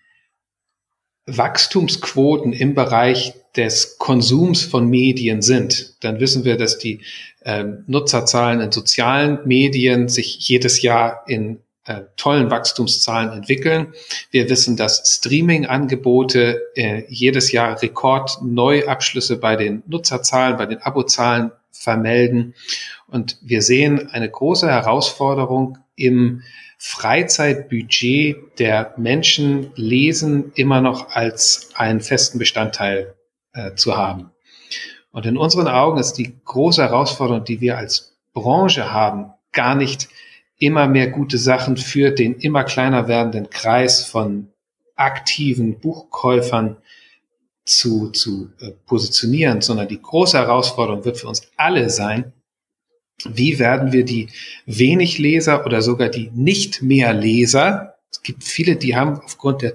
Wachstumsquoten im Bereich des Konsums von Medien sind, dann wissen wir, dass die äh, Nutzerzahlen in sozialen Medien sich jedes Jahr in äh, tollen Wachstumszahlen entwickeln. Wir wissen, dass Streaming-Angebote äh, jedes Jahr Rekordneuabschlüsse bei den Nutzerzahlen, bei den Abozahlen vermelden. Und wir sehen eine große Herausforderung im Freizeitbudget der Menschen lesen immer noch als einen festen Bestandteil äh, zu haben. Und in unseren Augen ist die große Herausforderung, die wir als Branche haben, gar nicht immer mehr gute Sachen für den immer kleiner werdenden Kreis von aktiven Buchkäufern zu, zu äh, positionieren, sondern die große Herausforderung wird für uns alle sein, wie werden wir die wenig Leser oder sogar die nicht mehr Leser, es gibt viele, die haben aufgrund der,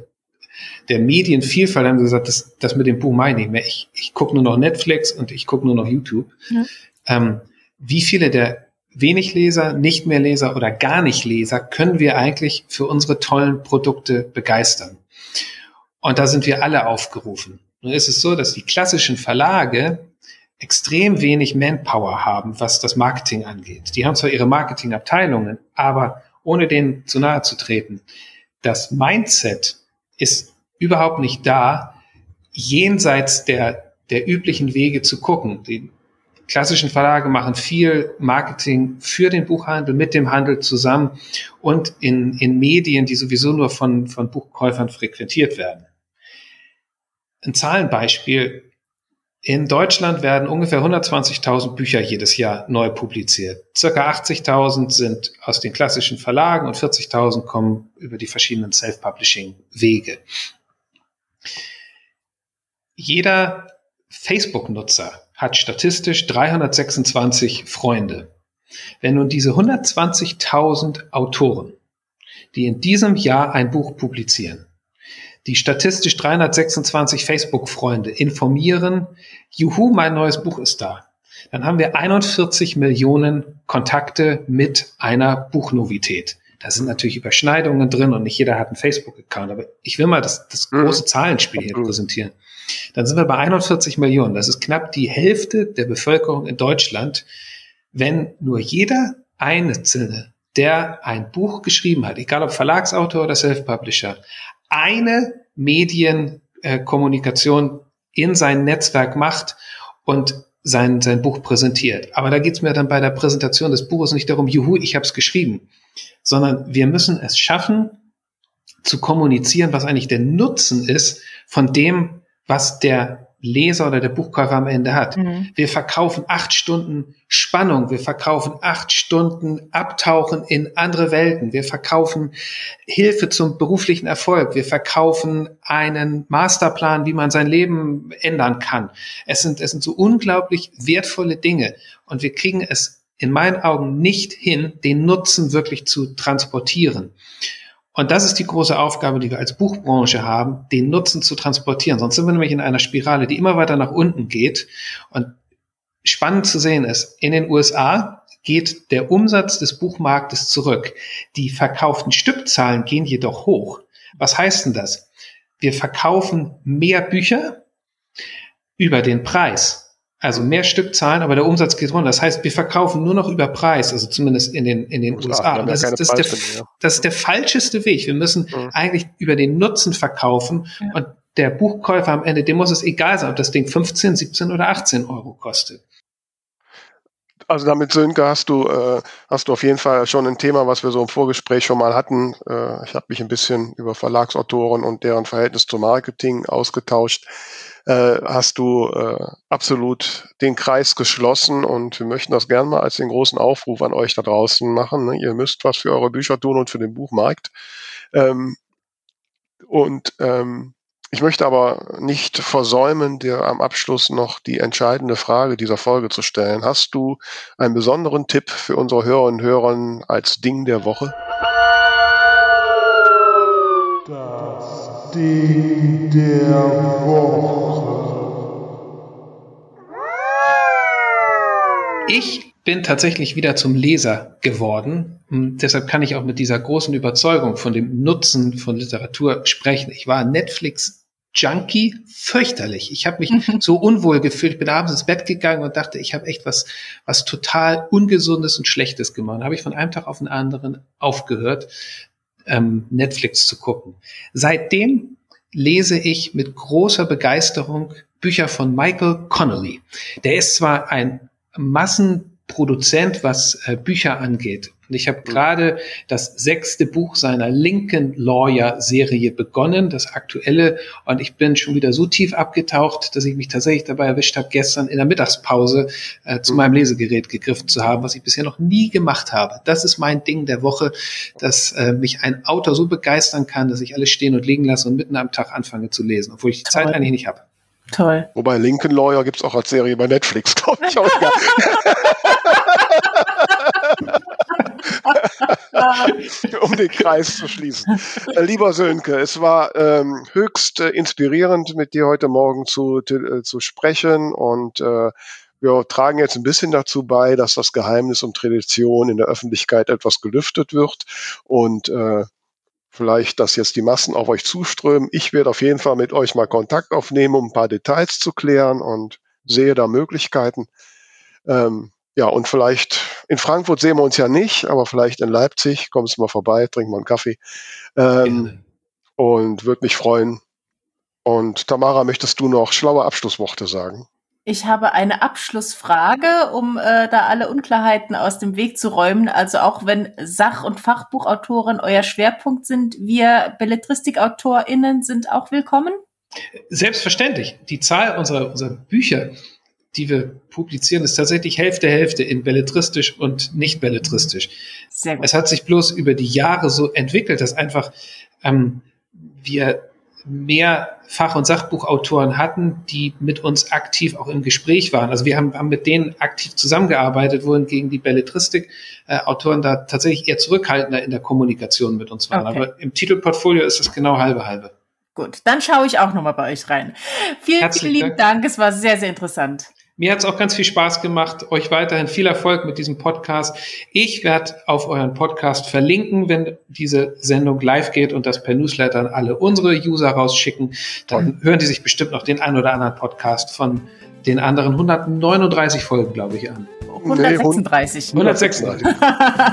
der Medienvielfalt haben gesagt, das, das mit dem Buch meine ich nicht mehr. Ich, ich gucke nur noch Netflix und ich gucke nur noch YouTube. Ja. Ähm, wie viele der wenig Leser, nicht mehr Leser oder gar nicht Leser können wir eigentlich für unsere tollen Produkte begeistern? Und da sind wir alle aufgerufen. Nun ist es so, dass die klassischen Verlage extrem wenig Manpower haben, was das Marketing angeht. Die haben zwar ihre Marketingabteilungen, aber ohne denen zu nahe zu treten, das Mindset ist überhaupt nicht da, jenseits der, der üblichen Wege zu gucken. Die klassischen Verlage machen viel Marketing für den Buchhandel, mit dem Handel zusammen und in, in Medien, die sowieso nur von, von Buchkäufern frequentiert werden. Ein Zahlenbeispiel. In Deutschland werden ungefähr 120.000 Bücher jedes Jahr neu publiziert. Circa 80.000 sind aus den klassischen Verlagen und 40.000 kommen über die verschiedenen Self-Publishing-Wege. Jeder Facebook-Nutzer hat statistisch 326 Freunde. Wenn nun diese 120.000 Autoren, die in diesem Jahr ein Buch publizieren, die statistisch 326 Facebook-Freunde informieren, juhu, mein neues Buch ist da. Dann haben wir 41 Millionen Kontakte mit einer Buchnovität. Da sind natürlich Überschneidungen drin und nicht jeder hat einen Facebook-Account, aber ich will mal das, das mhm. große Zahlenspiel hier präsentieren. Dann sind wir bei 41 Millionen. Das ist knapp die Hälfte der Bevölkerung in Deutschland. Wenn nur jeder Einzelne, der ein Buch geschrieben hat, egal ob Verlagsautor oder Self-Publisher, eine Medienkommunikation in sein Netzwerk macht und sein, sein Buch präsentiert. Aber da geht es mir dann bei der Präsentation des Buches nicht darum, juhu, ich habe es geschrieben, sondern wir müssen es schaffen, zu kommunizieren, was eigentlich der Nutzen ist von dem, was der Leser oder der Buchkäufer am Ende hat. Mhm. Wir verkaufen acht Stunden Spannung, wir verkaufen acht Stunden Abtauchen in andere Welten, wir verkaufen Hilfe zum beruflichen Erfolg, wir verkaufen einen Masterplan, wie man sein Leben ändern kann. Es sind, es sind so unglaublich wertvolle Dinge und wir kriegen es in meinen Augen nicht hin, den Nutzen wirklich zu transportieren. Und das ist die große Aufgabe, die wir als Buchbranche haben, den Nutzen zu transportieren. Sonst sind wir nämlich in einer Spirale, die immer weiter nach unten geht. Und spannend zu sehen ist, in den USA geht der Umsatz des Buchmarktes zurück. Die verkauften Stückzahlen gehen jedoch hoch. Was heißt denn das? Wir verkaufen mehr Bücher über den Preis. Also mehr Stückzahlen, aber der Umsatz geht runter. Das heißt, wir verkaufen nur noch über Preis, also zumindest in den, in den USA. Und das, ist, das, ist der, das ist der falscheste Weg. Wir müssen mhm. eigentlich über den Nutzen verkaufen ja. und der Buchkäufer am Ende, dem muss es egal sein, ob das Ding 15, 17 oder 18 Euro kostet. Also damit, Sönke, hast du, äh, hast du auf jeden Fall schon ein Thema, was wir so im Vorgespräch schon mal hatten. Äh, ich habe mich ein bisschen über Verlagsautoren und deren Verhältnis zum Marketing ausgetauscht äh, hast du äh, absolut den Kreis geschlossen und wir möchten das gerne mal als den großen Aufruf an euch da draußen machen. Ne? Ihr müsst was für eure Bücher tun und für den Buchmarkt. Ähm, und ähm, ich möchte aber nicht versäumen, dir am Abschluss noch die entscheidende Frage dieser Folge zu stellen. Hast du einen besonderen Tipp für unsere Hörerinnen und Hörer als Ding der Woche? Das Ding der Woche. Ich bin tatsächlich wieder zum Leser geworden. Und deshalb kann ich auch mit dieser großen Überzeugung von dem Nutzen von Literatur sprechen. Ich war Netflix Junkie, fürchterlich. Ich habe mich so unwohl gefühlt. Ich bin abends ins Bett gegangen und dachte, ich habe echt was, was total Ungesundes und Schlechtes gemacht. Da habe ich von einem Tag auf den anderen aufgehört, ähm, Netflix zu gucken. Seitdem lese ich mit großer Begeisterung Bücher von Michael Connolly. Der ist zwar ein Massenproduzent, was äh, Bücher angeht. Und ich habe mhm. gerade das sechste Buch seiner Lincoln Lawyer Serie begonnen, das aktuelle. Und ich bin schon wieder so tief abgetaucht, dass ich mich tatsächlich dabei erwischt habe, gestern in der Mittagspause äh, zu mhm. meinem Lesegerät gegriffen zu haben, was ich bisher noch nie gemacht habe. Das ist mein Ding der Woche, dass äh, mich ein Autor so begeistern kann, dass ich alles stehen und liegen lasse und mitten am Tag anfange zu lesen, obwohl ich die Zeit eigentlich nicht habe. Toll. Wobei Lincoln Lawyer gibt es auch als Serie bei Netflix, glaube ich. Auch um den Kreis zu schließen. Äh, lieber Sönke, es war ähm, höchst äh, inspirierend, mit dir heute Morgen zu, äh, zu sprechen und äh, wir tragen jetzt ein bisschen dazu bei, dass das Geheimnis um Tradition in der Öffentlichkeit etwas gelüftet wird und äh, vielleicht, dass jetzt die Massen auf euch zuströmen. Ich werde auf jeden Fall mit euch mal Kontakt aufnehmen, um ein paar Details zu klären und sehe da Möglichkeiten. Ähm, ja, und vielleicht in Frankfurt sehen wir uns ja nicht, aber vielleicht in Leipzig kommst du mal vorbei, trinken wir einen Kaffee. Ähm, und würde mich freuen. Und Tamara, möchtest du noch schlaue Abschlussworte sagen? Ich habe eine Abschlussfrage, um äh, da alle Unklarheiten aus dem Weg zu räumen. Also auch wenn Sach- und Fachbuchautoren euer Schwerpunkt sind, wir BelletristikautorInnen sind auch willkommen? Selbstverständlich. Die Zahl unserer, unserer Bücher, die wir publizieren, ist tatsächlich Hälfte Hälfte in belletristisch und nicht belletristisch. Sehr gut. Es hat sich bloß über die Jahre so entwickelt, dass einfach ähm, wir mehr Fach- und Sachbuchautoren hatten, die mit uns aktiv auch im Gespräch waren. Also wir haben, haben mit denen aktiv zusammengearbeitet, wohingegen die Belletristik-Autoren äh, da tatsächlich eher zurückhaltender in der Kommunikation mit uns waren. Okay. Aber im Titelportfolio ist es genau halbe halbe. Gut, dann schaue ich auch nochmal bei euch rein. Vielen, vielen lieben Dank. Dank. Es war sehr, sehr interessant. Mir hat es auch ganz viel Spaß gemacht. Euch weiterhin viel Erfolg mit diesem Podcast. Ich werde auf euren Podcast verlinken, wenn diese Sendung live geht und das per Newsletter an alle unsere User rausschicken. Dann hören die sich bestimmt noch den ein oder anderen Podcast von den anderen 139 Folgen, glaube ich, an. 136. 136.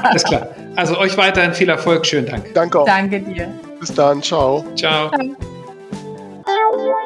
Alles klar. Also euch weiterhin viel Erfolg. Schönen Dank. Danke auch. Danke dir. Bis dann. Ciao. Ciao. Ciao.